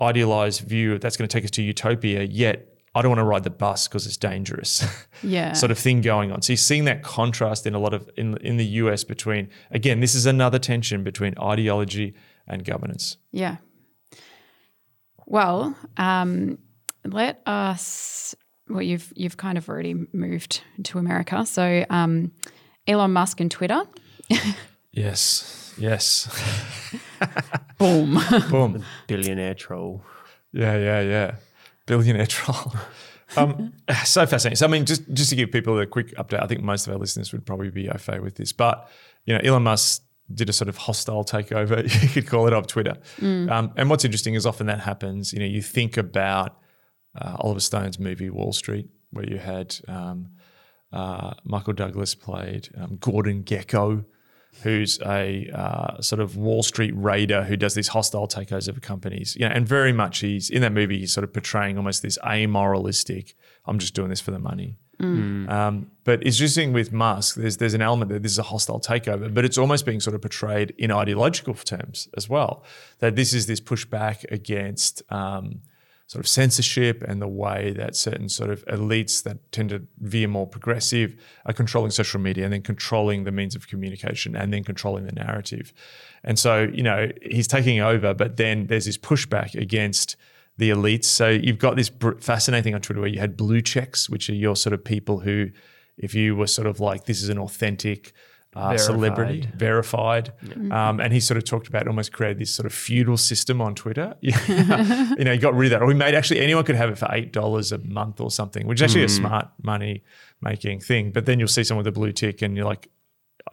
Speaker 2: idealized view that's going to take us to utopia, yet I don't want to ride the bus because it's dangerous.
Speaker 1: Yeah.
Speaker 2: sort of thing going on. So you're seeing that contrast in a lot of in in the US between again, this is another tension between ideology and governance.
Speaker 1: Yeah. Well, um, let us. Well, you've you've kind of already moved to America, so um, Elon Musk and Twitter.
Speaker 2: Yes. Yes.
Speaker 1: Boom.
Speaker 2: Boom.
Speaker 3: Billionaire troll.
Speaker 2: Yeah, yeah, yeah. Billionaire troll. Um, so fascinating. So I mean, just just to give people a quick update, I think most of our listeners would probably be au fait with this, but you know, Elon Musk did a sort of hostile takeover, you could call it, of Twitter. Um, and what's interesting is often that happens. You know, you think about uh, Oliver Stone's movie Wall Street, where you had um, uh, Michael Douglas played um, Gordon Gekko, who's a uh, sort of Wall Street raider who does these hostile takeovers of companies. You know, and very much he's in that movie. He's sort of portraying almost this amoralistic. I'm just doing this for the money. Um, but it's interesting with Musk. There's there's an element that this is a hostile takeover, but it's almost being sort of portrayed in ideological terms as well. That this is this pushback against. Um, sort of censorship and the way that certain sort of elites that tend to veer more progressive are controlling social media and then controlling the means of communication and then controlling the narrative. And so, you know, he's taking over, but then there's this pushback against the elites. So you've got this fascinating on Twitter where you had blue checks, which are your sort of people who, if you were sort of like, this is an authentic uh, celebrity, verified. Um, and he sort of talked about almost created this sort of feudal system on Twitter. you know, he got rid of that. Or we made actually anyone could have it for eight dollars a month or something, which is actually a smart money making thing. But then you'll see someone with a blue tick and you're like,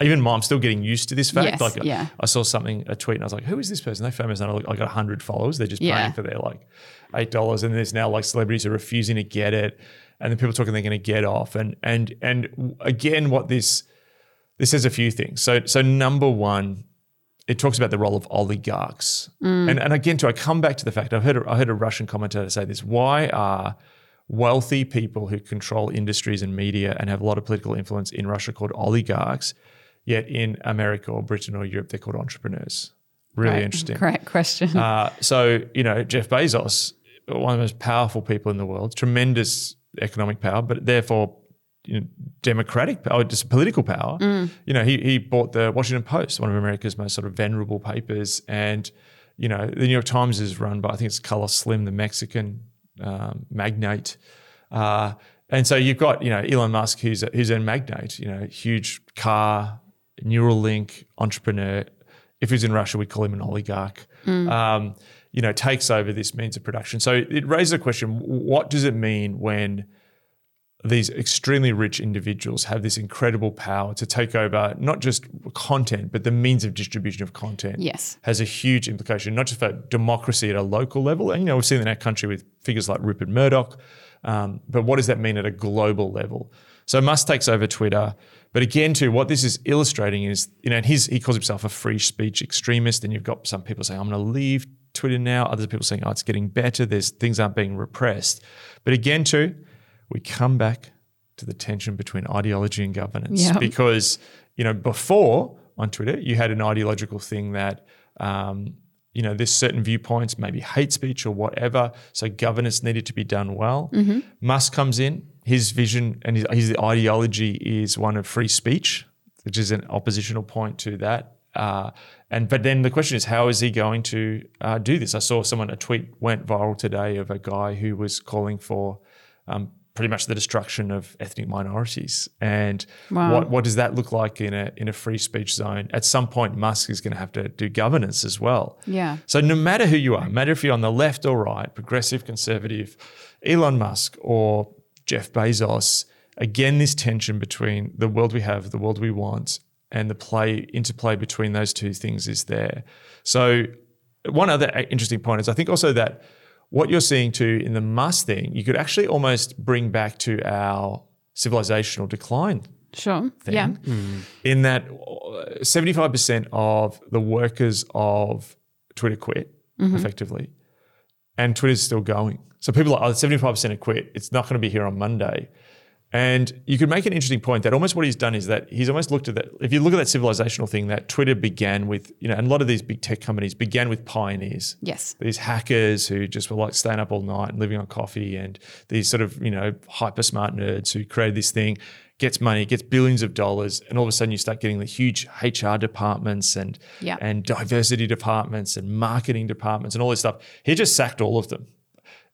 Speaker 2: even mom, I'm still getting used to this fact.
Speaker 1: Yes,
Speaker 2: like
Speaker 1: yeah.
Speaker 2: I saw something, a tweet, and I was like, who is this person? They're famous. And I, look, I got 100 followers. They're just
Speaker 1: Yeah.
Speaker 2: paying for their like $8. And there's now like celebrities are refusing to get it. And then people talking they're going to get off. And, and, and again, what this, this says a few things. So, so number one, it talks about the role of oligarchs. And, and again, too, I come back to the fact I've heard, a, I heard a Russian commentator say this why are wealthy people who control industries and media and have a lot of political influence in Russia called oligarchs, yet in America or Britain or Europe, they're called entrepreneurs? Really
Speaker 1: Great-
Speaker 2: interesting.
Speaker 1: Great question.
Speaker 2: Uh, so, you know, Jeff Bezos, one of the most powerful people in the world, tremendous economic power, but therefore you know, democratic power, just political power. You know, he, he bought the Washington Post, one of America's most sort of venerable papers. And, you know, the New York Times is run by, I think it's Carlos Slim, the Mexican um, magnate. Uh, and so you've got, you know, Elon Musk, who's a, who's a magnate, you know, huge car, Neuralink entrepreneur. If he's in Russia, we'd call him an oligarch. Um, you know, takes over this means of production. So it raises a question: What does it mean when these extremely rich individuals have this incredible power to take over not just content, but the means of distribution of content?
Speaker 1: Yes.
Speaker 2: has a huge implication, not just for democracy at a local level. And, you know, we've seen in our country with figures like Rupert Murdoch, um, but what does that mean at a global level? So Musk takes over Twitter. But again, too, what this is illustrating is, you know, and he's, he calls himself a free speech extremist. And you've got some people saying, I'm going to leave Twitter now. Other people saying, oh, it's getting better. There's things aren't being repressed. But again, too, we come back to the tension between ideology and governance
Speaker 1: Yeah.
Speaker 2: because you know before on Twitter you had an ideological thing that um, you know there's certain viewpoints, maybe hate speech or whatever. So governance needed to be done well. Musk comes in, his vision and his, his ideology is one of free speech, which is an oppositional point to that. Uh, and but then the question is, how is he going to uh, do this? I saw someone a tweet went viral today of a guy who was calling for um, pretty much the destruction of ethnic minorities. And
Speaker 1: Wow.
Speaker 2: what what does that look like in a in a free speech zone? At some point, Musk is going to have to do governance as well.
Speaker 1: Yeah.
Speaker 2: So no matter who you are, no matter if you're on the left or right, progressive, conservative, Elon Musk or Jeff Bezos, again, this tension between the world we have, the world we want, and the play interplay between those two things is there. So one other uh, interesting point is I think also that what you're seeing too in the Musk thing, you could actually almost bring back to our civilizational decline
Speaker 1: Sure.
Speaker 2: thing
Speaker 1: Yeah.
Speaker 2: in that uh, 75% of the workers of Twitter quit effectively, and Twitter's still going. So people are, oh, 75% have quit. It's not going to be here on Monday. And you could make an interesting point that almost what he's done is that he's almost looked at that. If you look at that civilizational thing, that Twitter began with, you know, and a lot of these big tech companies began with pioneers
Speaker 1: Yes.
Speaker 2: these hackers who just were like staying up all night and living on coffee and these sort of you know hyper smart nerds who created this thing gets money gets billions of dollars and all of a sudden you start getting the huge hr departments and
Speaker 1: Yeah.
Speaker 2: and diversity departments and marketing departments and all this stuff he just sacked all of them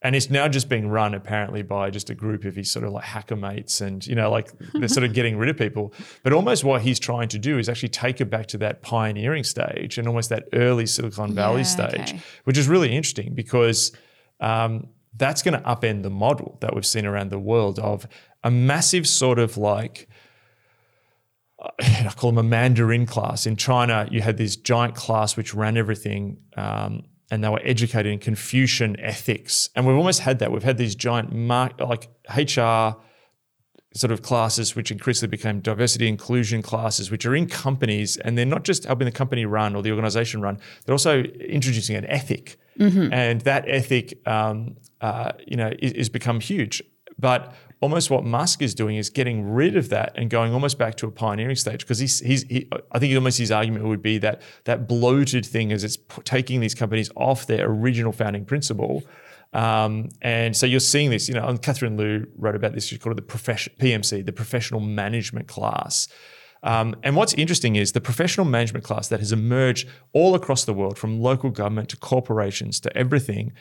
Speaker 2: and it's now just being run apparently by just a group of his sort of like hacker mates and you know like they're sort of getting rid of people but almost what he's trying to do is actually take it back to that pioneering stage and almost that early silicon valley
Speaker 1: Yeah,
Speaker 2: stage
Speaker 1: okay.
Speaker 2: which is really interesting because um, that's going to upend the model that we've seen around the world of a massive sort of like I call them a Mandarin class. In China, you had this giant class which ran everything, um, and they were educated in Confucian ethics. And we've almost had that. We've had these giant mar- like HR sort of classes, which increasingly became diversity inclusion classes, which are in companies, and they're not just helping the company run or the organization run. They're also introducing an ethic, and that ethic, um, uh, you know, is, is become huge. But almost what Musk is doing is getting rid of that and going almost back to a pioneering stage because he's, he's he, I think almost his argument would be that that bloated thing is it's p- taking these companies off their original founding principle. Um, and so you're seeing this, you know, and Catherine Liu wrote about this. She called it the profession, PMC, the professional management class. Um, and what's interesting is the professional management class that has emerged all across the world, from local government to corporations to everything.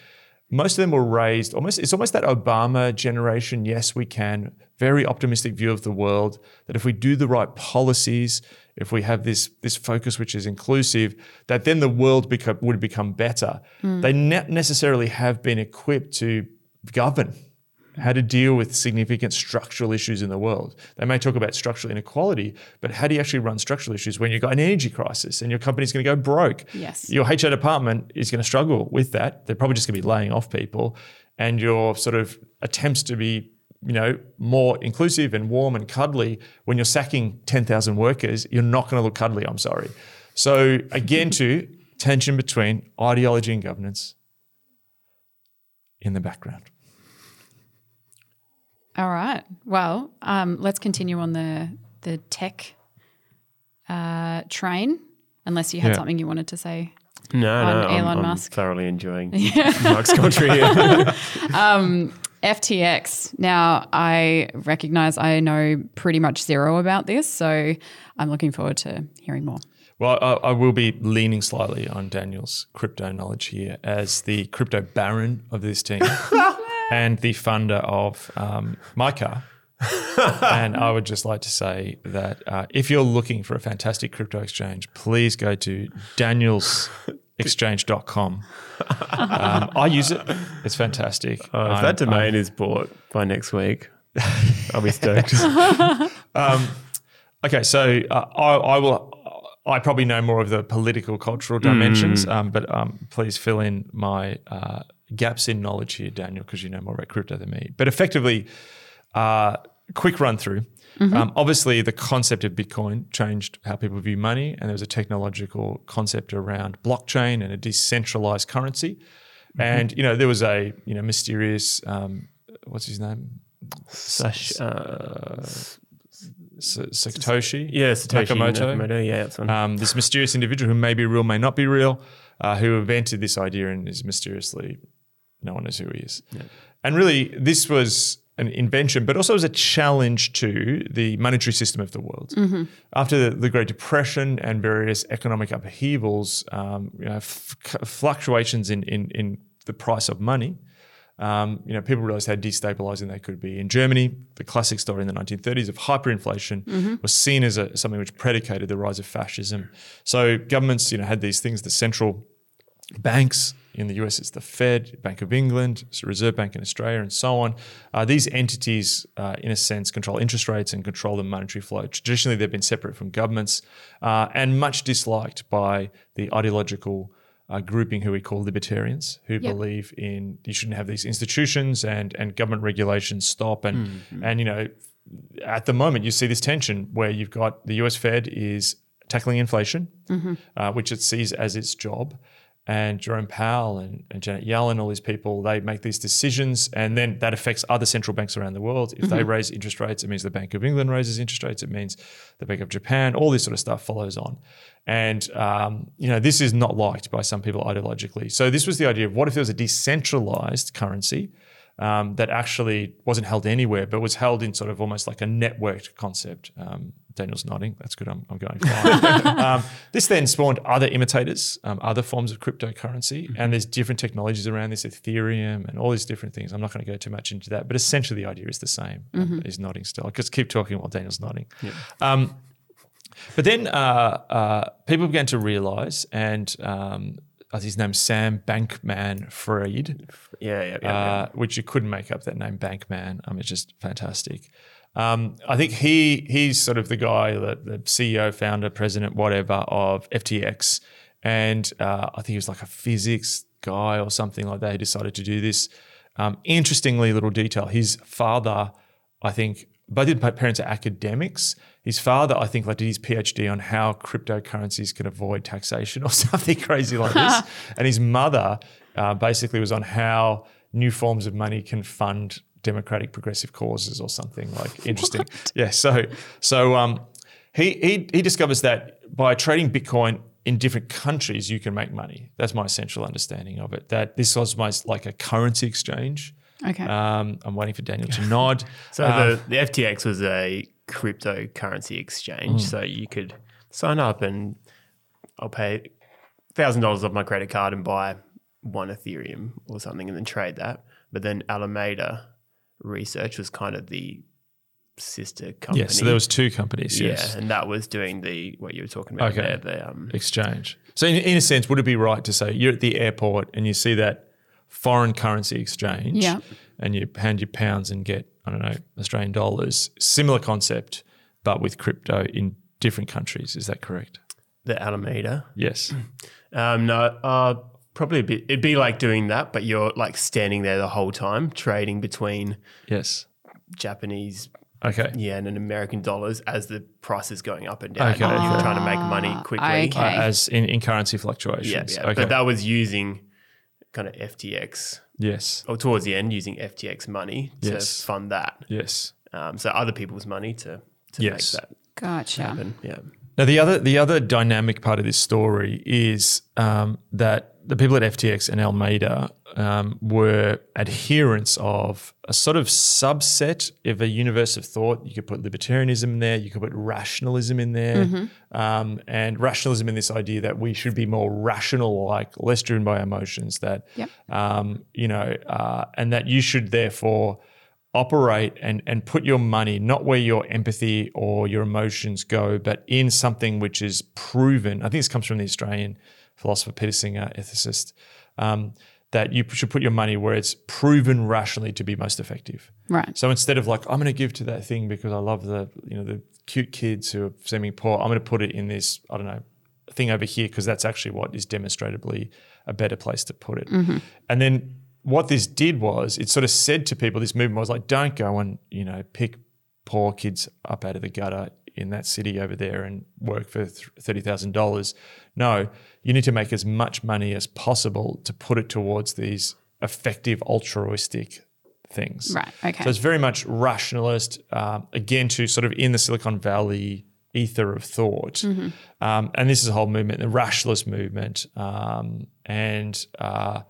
Speaker 2: Most of them were raised almost, it's almost that Obama generation, yes, we can, very optimistic view of the world, that if we do the right policies, if we have this, this focus which is inclusive, that then the world would become better. Hmm. They not necessarily have been equipped to govern how to deal with significant structural issues in the world. They may talk about structural inequality, but how do you actually run structural issues when you've got an energy crisis and your company's going to go broke?
Speaker 1: Yes.
Speaker 2: Your HR department is going to struggle with that. They're probably just going to be laying off people. And your sort of attempts to be, you know, more inclusive and warm and cuddly when you're sacking 10,000 workers, you're not going to look cuddly, I'm sorry. So again, to tension between ideology and governance in the background.
Speaker 1: All right. Well, um, let's continue on the the tech uh, train. Unless you had
Speaker 2: Yeah.
Speaker 1: something you wanted to say.
Speaker 3: No,
Speaker 1: On
Speaker 3: no, I'm,
Speaker 1: Elon
Speaker 3: I'm
Speaker 1: Musk.
Speaker 3: thoroughly enjoying Mark's country. here.
Speaker 1: FTX. Now, I recognize I know pretty much zero about this, so I'm looking forward to hearing more.
Speaker 2: Well, I, I will be leaning slightly on Daniel's crypto knowledge here as the crypto baron of this team and the funder of um, my car. and I would just like to say that uh, if you're looking for a fantastic crypto exchange, please go to danielsexchange.com. Um, I use it, it's fantastic.
Speaker 3: Oh, if
Speaker 2: I'm-
Speaker 3: that domain is bought by next week, I'll be stoked.
Speaker 2: Okay, so uh, I, I will. I probably know more of the political, cultural dimensions, um, but um, please fill in my uh, gaps in knowledge here, Daniel, because you know more about crypto than me. But effectively, uh, quick run through. Um, obviously, the concept of Bitcoin changed how people view money, and there was a technological concept around blockchain and a decentralized currency. And you know, there was a you know mysterious um, what's his name,
Speaker 3: Sash, uh,
Speaker 2: Satoshi.
Speaker 3: yeah, Satoshi
Speaker 2: Nakamoto.
Speaker 3: Nakamoto. Yeah, that's one.
Speaker 2: um, this mysterious individual who may be real, may not be real, uh, who invented this idea and is mysteriously, no one knows who he is. And really, this was an invention, but also as a challenge to the monetary system of the world. After the, the Great Depression and various economic upheavals, um, you know, f- fluctuations in, in, in the price of money, um, you know, people realized how destabilizing they could be. In Germany, the classic story in the 1930s of hyperinflation was seen as a, something which predicated the rise of fascism. So governments, you know, had these things, the central banks. In the US, it's the Fed, Bank of England, it's the Reserve Bank in Australia, and so on. Uh, these entities, uh, in a sense, control interest rates and control the monetary flow. Traditionally, they've been separate from governments uh, and much disliked by the ideological uh, grouping who we call libertarians, who believe in you shouldn't have these institutions and and government regulations stop and and you know at the moment you see this tension where you've got the US Fed is tackling inflation, uh, which it sees as its job. And Jerome Powell and, and Janet Yellen, all these people, they make these decisions, and then that affects other central banks around the world. If they raise interest rates, it means the Bank of England raises interest rates. It means the Bank of Japan. All this sort of stuff follows on, and um, you know this is not liked by some people ideologically. So this was the idea of what if there was a decentralized currency um, that actually wasn't held anywhere, but was held in sort of almost like a networked concept. Um, Daniel's nodding. That's good. I'm, I'm going um, this then spawned other imitators, um, other forms of cryptocurrency, and there's different technologies around this, Ethereum, and all these different things. I'm not going to go too much into that, but essentially the idea is the same. Um, he's nodding still. I just keep talking while Daniel's nodding. Um, but then uh, uh, people began to realize, and think his name's Sam Bankman Fried,
Speaker 3: yeah, yeah, yeah.
Speaker 2: uh, which you couldn't make up that name, Bankman. I mean, it's just fantastic. Um, I think he he's sort of the guy, the, the CEO, founder, president, whatever of FTX, and uh, I think he was like a physics guy or something like that. He decided to do this. Um, interestingly, little detail: his father, I think, both his parents are academics. His father, I think, like did his PhD on how cryptocurrencies can avoid taxation or something crazy like this, and his mother uh, basically was on how new forms of money can fund democratic progressive causes or something like interesting. Yeah. So so um, he, he he discovers that by trading Bitcoin in different countries, you can make money. That's my essential understanding of it. That this was almost like a currency exchange.
Speaker 1: Okay.
Speaker 2: Um, I'm waiting for Daniel to nod.
Speaker 3: So
Speaker 2: Um,
Speaker 3: the, the FTX was a cryptocurrency exchange. So you could sign up and I'll pay thousand dollars off my credit card and buy one Ethereum or something and then trade that. But then Alameda Research was kind of the sister company.
Speaker 2: yeah. So there was two companies.
Speaker 3: yeah,
Speaker 2: Yes.
Speaker 3: and that was doing the what you were talking about
Speaker 2: Okay.
Speaker 3: there. The um,
Speaker 2: exchange. So, in, in a sense, would it be right to say you're at the airport and you see that foreign currency exchange,
Speaker 1: Yeah.
Speaker 2: and you hand your pounds and get I don't know Australian dollars? Similar concept, but with crypto in different countries. Is that correct?
Speaker 3: the Alameda.
Speaker 2: Yes.
Speaker 3: Um, no, uh, probably a bit. It'd be like doing that, but you're like standing there the whole time, trading between
Speaker 2: yes.
Speaker 3: Japanese
Speaker 2: Okay.
Speaker 3: yeah and American dollars as the price is going up and down.
Speaker 2: Okay,
Speaker 3: if you're trying to make money quickly.
Speaker 1: okay.
Speaker 2: Uh, as in, in currency fluctuations.
Speaker 3: Yeah, yeah.
Speaker 2: Okay.
Speaker 3: But that was using kind of FTX,
Speaker 2: yes.
Speaker 3: or towards the end, using FTX money to
Speaker 2: Yes.
Speaker 3: fund that.
Speaker 2: Yes.
Speaker 3: Um, so other people's money to, to
Speaker 2: Yes.
Speaker 3: make that
Speaker 1: Gotcha.
Speaker 3: happen. Yeah.
Speaker 2: Now the other the other dynamic part of this story is um, that the people at FTX and Almeida um, were adherents of a sort of subset of a universe of thought. You could put libertarianism in there. You could put rationalism in there, um, and rationalism in this idea that we should be more rational, like less driven by emotions. That
Speaker 1: Yep.
Speaker 2: um, you know, uh, and that you should therefore operate and and put your money not where your empathy or your emotions go, but in something which is proven. I think this comes from the Australian philosopher Peter Singer, ethicist. Um, that you should put your money where it's proven rationally to be most effective.
Speaker 1: Right.
Speaker 2: So instead of like, I'm going to give to that thing because I love the you know the cute kids who are seeming poor, I'm going to put it in this I don't know thing over here because that's actually what is demonstrably a better place to put it. And then what this did was it sort of said to people, this movement was like, don't go and you know pick poor kids up out of the gutter in that city over there and work for thirty thousand dollars. No, you need to make as much money as possible to put it towards these effective altruistic things.
Speaker 1: Right. Okay.
Speaker 2: So it's very much rationalist, um, again, to sort of in the Silicon Valley ether of thought. Um, and this is a whole movement, the rationalist movement. Um, and uh,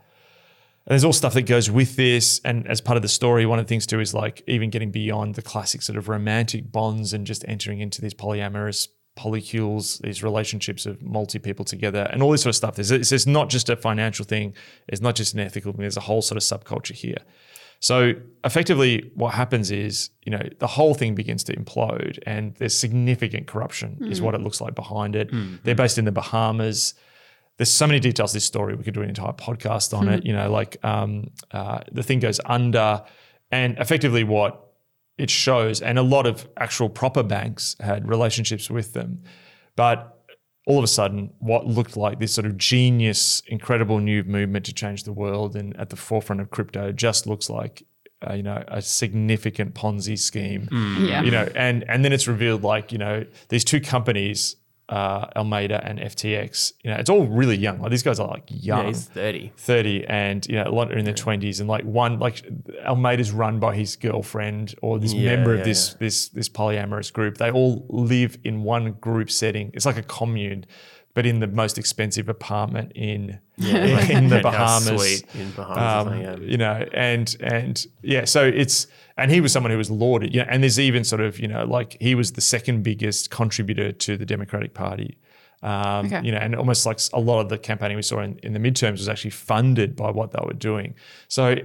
Speaker 2: there's all stuff that goes with this. And as part of the story, one of the things too is like even getting beyond the classic sort of romantic bonds and just entering into these polyamorous polycules, these relationships of multi people together, and all this sort of stuff. There's, it's, it's not just a financial thing, it's not just an ethical thing, there's a whole sort of subculture here. So effectively, what happens is, you know, the whole thing begins to implode, and there's significant corruption, is mm. what it looks like behind it. Mm-hmm. They're based in the Bahamas. There's so many details to this story. We could do an entire podcast on it. You know, like um, uh, the thing goes under, and effectively what it shows, and a lot of actual proper banks had relationships with them, but all of a sudden, what looked like this sort of genius, incredible new movement to change the world and at the forefront of crypto just looks like, uh, you know, a significant Ponzi scheme.
Speaker 1: Yeah.
Speaker 2: You know, and and then it's revealed like you know these two companies, uh, Almeida and FTX. You know, it's all really young. Like these guys are like young.
Speaker 3: Yeah, he's 30.
Speaker 2: 30 and you know a lot are in their 20s and like one like Almeida's run by his girlfriend or this
Speaker 3: Yeah,
Speaker 2: member
Speaker 3: yeah,
Speaker 2: of this this this polyamorous group they all live in one group setting it's like a commune but in the most expensive apartment in in the Bahamas
Speaker 3: in Bahamas
Speaker 2: um,
Speaker 3: yeah.
Speaker 2: you know and and yeah so it's and he was someone who was lauded you know and there's even sort of you know like he was the second biggest contributor to the Democratic Party um,
Speaker 1: Okay.
Speaker 2: you know, and almost like a lot of the campaigning we saw in, in the midterms was actually funded by what they were doing. So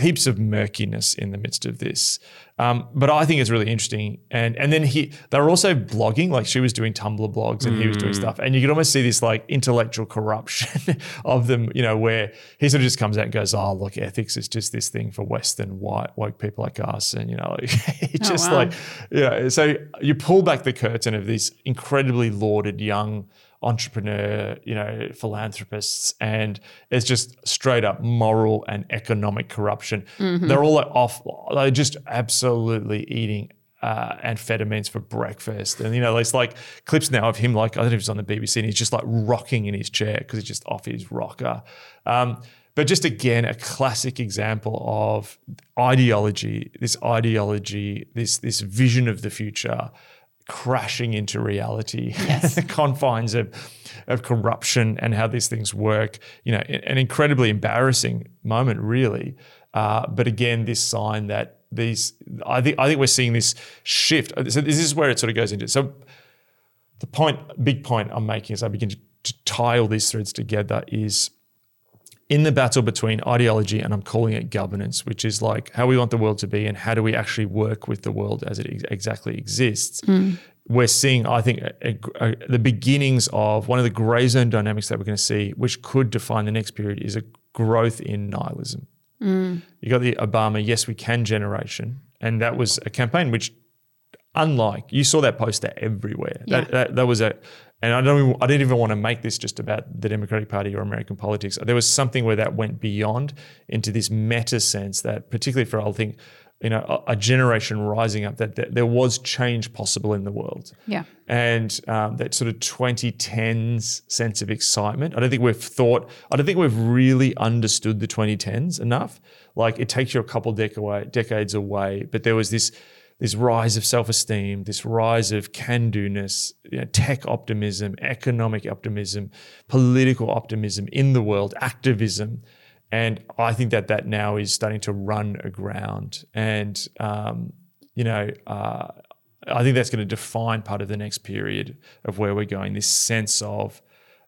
Speaker 2: heaps of murkiness in the midst of this. Um, but I think it's really interesting. And and then he they were also blogging, like she was doing Tumblr blogs and he was doing stuff. And you could almost see this like intellectual corruption of them, you know, where he sort of just comes out and goes, Oh, look, ethics is just this thing for Western white woke people like us. And you know, like it's
Speaker 1: Oh,
Speaker 2: just
Speaker 1: wow.
Speaker 2: like yeah. So you pull back the curtain of these incredibly lauded young entrepreneur, you know, philanthropists, and it's just straight up moral and economic corruption. They're all like off, they're just absolutely eating uh, amphetamines for breakfast. And, you know, there's like clips now of him, like, I don't know if it's on the BBC, and he's just like rocking in his chair because he's just off his rocker. Um, but just again, a classic example of ideology, this ideology, this this vision of the future crashing into reality,
Speaker 1: Yes.
Speaker 2: the confines of, of corruption and how these things work. You know, an incredibly embarrassing moment, really. Uh, but again, this sign that these, I think, I think we're seeing this shift. So this is where it sort of goes into. So the point, big point I'm making as I begin to, to tie all these threads together is in the battle between ideology and I'm calling it governance, which is like how we want the world to be and how do we actually work with the world as it ex- exactly exists. Hmm. We're seeing, I think, a, a- a- the beginnings of one of the grey zone dynamics that we're going to see, which could define the next period, is a growth in nihilism. Hmm. You got the Obama "Yes, we can" generation, and that was a campaign which unlike you saw that poster everywhere. That, that that was a and I don't even, I didn't even want to make this just about the Democratic Party or American politics. There was something where that went beyond into this meta sense that particularly for I think you know, a, a generation rising up that, that there was change possible in the world
Speaker 1: Yeah.
Speaker 2: and um, that sort of 2010s sense of excitement. I don't think we've thought, I don't think we've really understood the 2010s enough. Like it takes you a couple dec- away, decades away, but there was this this rise of self-esteem, this rise of can-do-ness, you know, tech optimism, economic optimism, political optimism in the world, activism. And I think that that now is starting to run aground. And, um, you know, uh, I think that's going to define part of the next period of where we're going. This sense of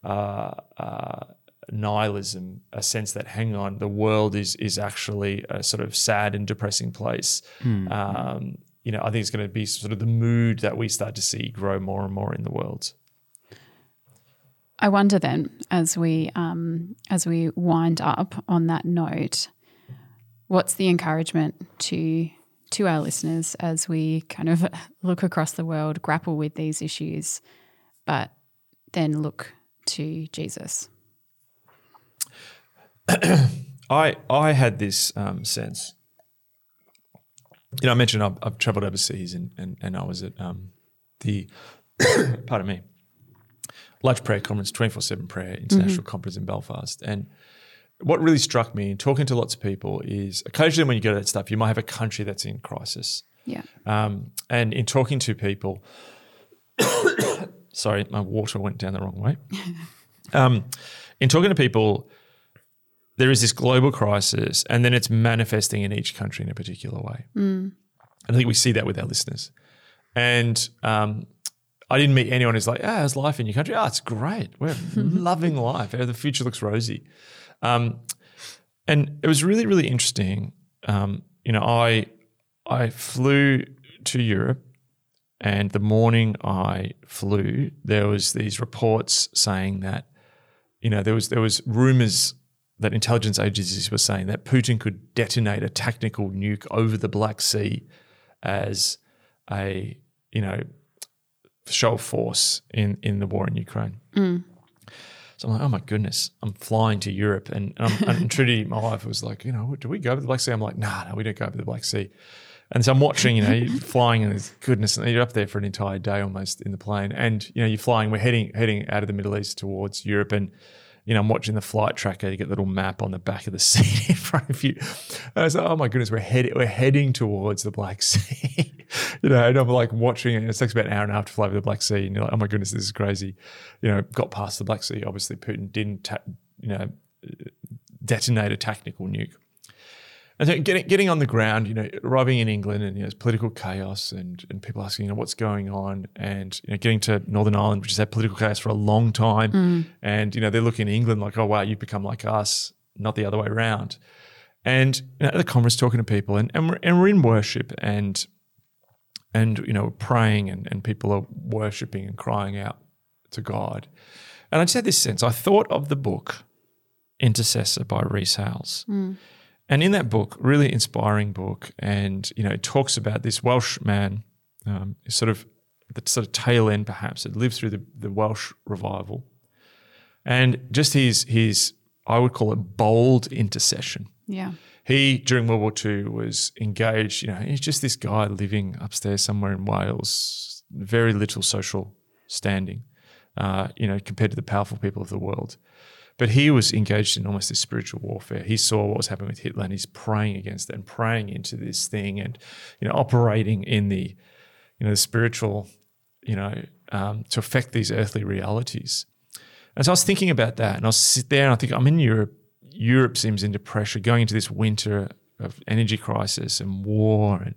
Speaker 2: uh, uh, nihilism, a sense that hang on, the world is is actually a sort of sad and depressing place. Um, you know, I think it's going to be sort of the mood that we start to see grow more and more in the world.
Speaker 1: I wonder then, as we um, as we wind up on that note, what's the encouragement to to our listeners as we kind of look across the world, grapple with these issues, but then look to Jesus?
Speaker 2: I I had this um, sense. You know, I mentioned I've, I've traveled overseas and, and and I was at um, the pardon me, large prayer conference, twenty four seven prayer international conference in Belfast, and what really struck me in talking to lots of people is occasionally when you go to that stuff, you might have a country that's in crisis,
Speaker 1: Yeah.
Speaker 2: um, and in talking to people, sorry, my water went down the wrong way. Um, in talking to people, there is this global crisis, and then it's manifesting in each country in a particular way. And I think we see that with our listeners. And um, I didn't meet anyone who's like, "Ah, how's life in your country? Oh, it's great. We're loving life. The future looks rosy." Um, and it was really, really interesting. Um, you know, I I flew to Europe, and the morning I flew, there was these reports saying that, you know, there was there was rumors that intelligence agencies were saying that Putin could detonate a tactical nuke over the Black Sea as a you know show of force in in the war in Ukraine. So I'm like, oh my goodness, I'm flying to Europe, and, um, and Trudy, my wife, was like, you know, do we go over the Black Sea? I'm like, nah, no, we don't go over the Black Sea. And so I'm watching, you know, you're flying and goodness, and you're up there for an entire day almost in the plane, and you know, you're flying. We're heading heading out of the Middle East towards Europe, and you know, I'm watching the flight tracker. You get the little map on the back of the seat in front of you. And I was like, oh my goodness, we're heading we're heading towards the Black Sea. you know, and I'm like watching it. And it takes about an hour and a half to fly over the Black Sea, and you're like, oh my goodness, this is crazy. You know, got past the Black Sea. Obviously, Putin didn't, ta- you know, uh, detonate a tactical nuke. And so getting getting on the ground, you know, arriving in England and you know, there's political chaos and, and people asking, you know, what's going on, and you know, getting to Northern Ireland, which has had political chaos for a long time, mm. and you know, they're looking at England like, oh wow, you've become like us, not the other way around. And you know, at the conference, talking to people, and and we're, and we're in worship, and and you know, praying, and and people are worshiping and crying out to God. And I just had this sense. I thought of the book Intercessor by Rees Howells. Mm. And in that book, really inspiring book, and you know, it talks about this Welsh man, um, sort of the sort of tail end perhaps, that lived through the, the Welsh revival, and just his his I would call it bold intercession.
Speaker 1: Yeah.
Speaker 2: He during World War II was engaged. You know, he's just this guy living upstairs somewhere in Wales, very little social standing. Uh, you know, compared to the powerful people of the world. But he was engaged in almost this spiritual warfare. He saw what was happening with Hitler and he's praying against it and praying into this thing and, you know, operating in the, you know, the spiritual, you know, um, to affect these earthly realities. And so I was thinking about that and I sit there and I think I'm in Europe. Europe seems into pressure, going into this winter of energy crisis and war and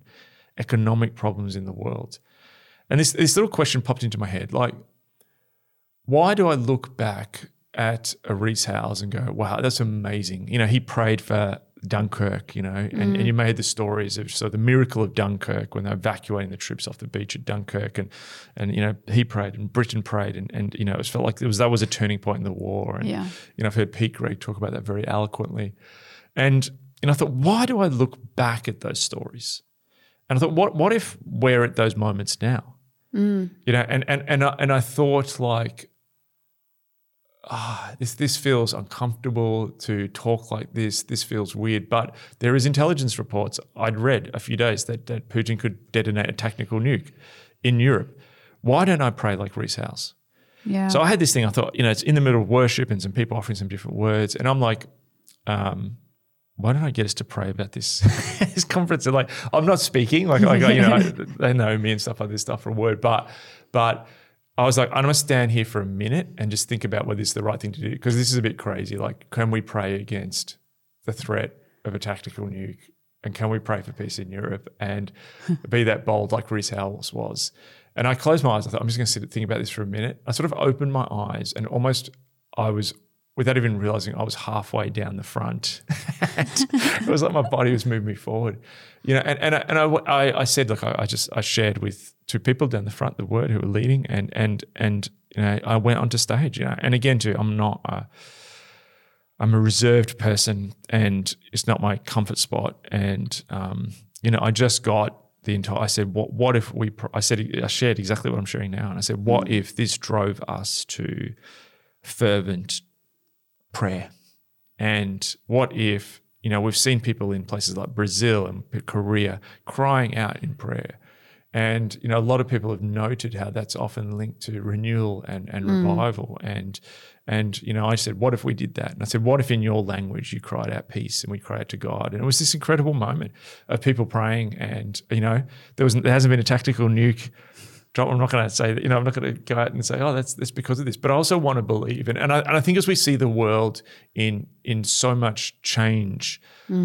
Speaker 2: economic problems in the world. And this, this little question popped into my head like, why do I look back at a Rees Howells and go, wow, that's amazing? You know, he prayed for Dunkirk, you know, and, and you mm. made the stories of so the miracle of Dunkirk when they're evacuating the troops off the beach at Dunkirk, and and you know he prayed and Britain prayed, and and you know it felt like it was that was a turning point in the war, and
Speaker 1: Yeah.
Speaker 2: you know I've heard Pete Greig talk about that very eloquently, and you know I thought why do I look back at those stories, and I thought what what if we're at those moments now, mm. you know, and and and I, and I thought like ah, this this feels uncomfortable to talk like this. This feels weird. But there is intelligence reports I'd read a few days that, that Putin could detonate a tactical nuke in Europe. Why don't I pray like Rees Howells?
Speaker 1: Yeah.
Speaker 2: So I had this thing. I thought, you know, it's in the middle of worship and some people offering some different words, and I'm like, um, why don't I get us to pray about this this conference? And like, I'm not speaking, like, like you know, they know me and stuff like this stuff for a word, but but I was like, I'm gonna stand here for a minute and just think about whether this is the right thing to do because this is a bit crazy. Like, can we pray against the threat of a tactical nuke? And can we pray for peace in Europe and be that bold like Rees Howells was? And I closed my eyes. I thought, I'm just going to sit and think about this for a minute. I sort of opened my eyes and almost I was, without even realizing, I was halfway down the front. it was like my body was moving me forward, you know. And and I, and I, I, I said, look, I, I just I shared with two people down the front the word who were leading, and and and you know, I went onto stage, you know. And again, too, I'm not. A, I'm a reserved person, and it's not my comfort spot. And um, you know, I just got the entire. I said, "What? What if we?" I said, I shared exactly what I'm sharing now, and I said, "What if this drove us to fervent prayer?" And what if you know we've seen people in places like Brazil and Korea crying out in prayer, and you know a lot of people have noted how that's often linked to renewal and and mm. revival. And and you know I said, what if we did that? And I said, what if in your language you cried out peace and we cried out to God? And it was this incredible moment of people praying, and you know there was there hasn't been a tactical nuke drop. I'm not going to say that, you know, I'm not going to go out and say, oh, that's that's because of this. But I also want to believe, and and I, and I think as we see the world in in so much change,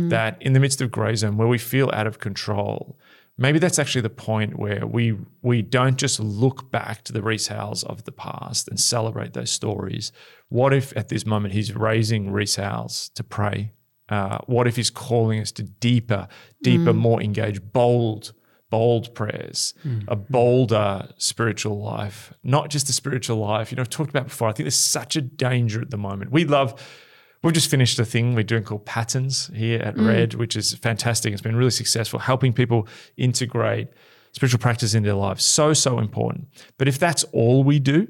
Speaker 2: that in the midst of grey zone where we feel out of control, maybe that's actually the point where we we don't just look back to the Rees Howells of the past and celebrate those stories. What if at this moment he's raising Rees Howells to pray? Uh, what if he's calling us to deeper, deeper, more engaged, bold bold prayers, mm. a bolder spiritual life, not just a spiritual life. You know, I've talked about before. I think there's such a danger at the moment. We love. We've just finished a thing we're doing called Patterns here at mm. Red, which is fantastic. It's been really successful, helping people integrate spiritual practice into their lives. So, so important. But if that's all we do,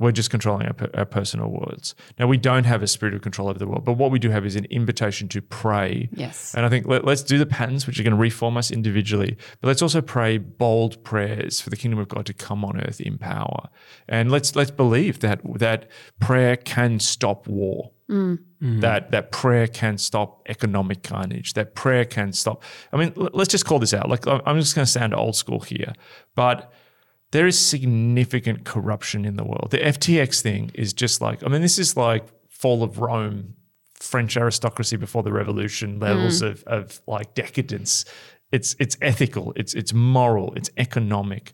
Speaker 2: we're just controlling our, our personal worlds. Now, we don't have a spirit of control over the world, but what we do have is an invitation to pray.
Speaker 1: Yes.
Speaker 2: And I think let, us do the patterns, which are going to reform us individually, but let's also pray bold prayers for the kingdom of God to come on earth in power. And let's let's believe that that prayer can stop war. Mm. Mm. That that prayer can stop economic carnage. That prayer can stop. I mean, l- let's just call this out. Like I'm just going to sound old school here, but there is significant corruption in the world. The FTX thing is just like, I mean, this is like fall of Rome, French aristocracy before the revolution levels of, of like decadence. It's it's ethical, it's it's moral, it's economic.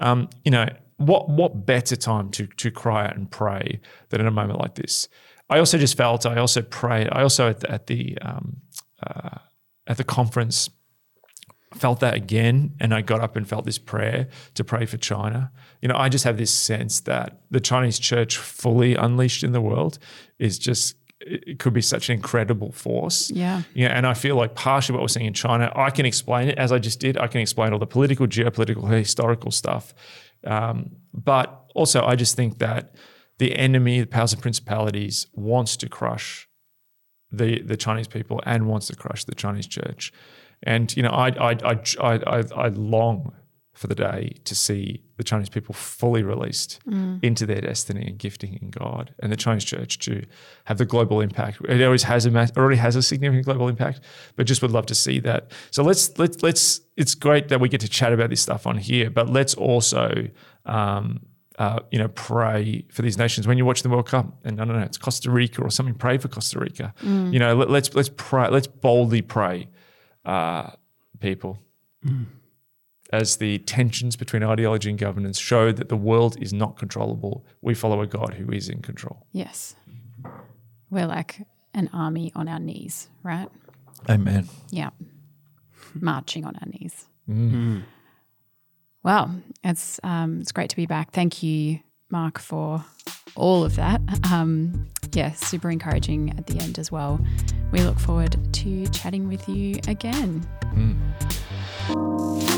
Speaker 2: Um, you know, what what better time to to cry out and pray than in a moment like this? I also just felt, I also prayed, I also at the, at the um, uh, at the conference felt that again and I got up and felt this prayer to pray for China. You know, I just have this sense that the Chinese church fully unleashed in the world is just it could be such an incredible force.
Speaker 1: Yeah.
Speaker 2: Yeah, and I feel like partially what we're seeing in China, I can explain it as I just did. I can explain all the political, geopolitical, historical stuff. Um, but also, I just think that the enemy, the powers and principalities, wants to crush the the Chinese people and wants to crush the Chinese church. And you know, I I I I, I, I long for the day to see the Chinese people fully released into their destiny and gifting in God, and the Chinese church to have the global impact. It always has a mass, already has a significant global impact, but just would love to see that. So let's let's let's. It's great that we get to chat about this stuff on here, but let's also. Um, uh, you know, pray for these nations. When you watch the World Cup, and I don't know, it's Costa Rica or something. Pray for Costa Rica. You know, let, let's let's pray. Let's boldly pray, uh, people, as the tensions between ideology and governance show that the world is not controllable. We follow a God who is in control.
Speaker 1: Yes. We're like an army on our knees, right?
Speaker 2: Amen.
Speaker 1: Yeah. Marching on our knees. Wow. It's um, it's great to be back. Thank you, Mark, for all of that. Um, yeah, super encouraging at the end as well. We look forward to chatting with you again. Mm.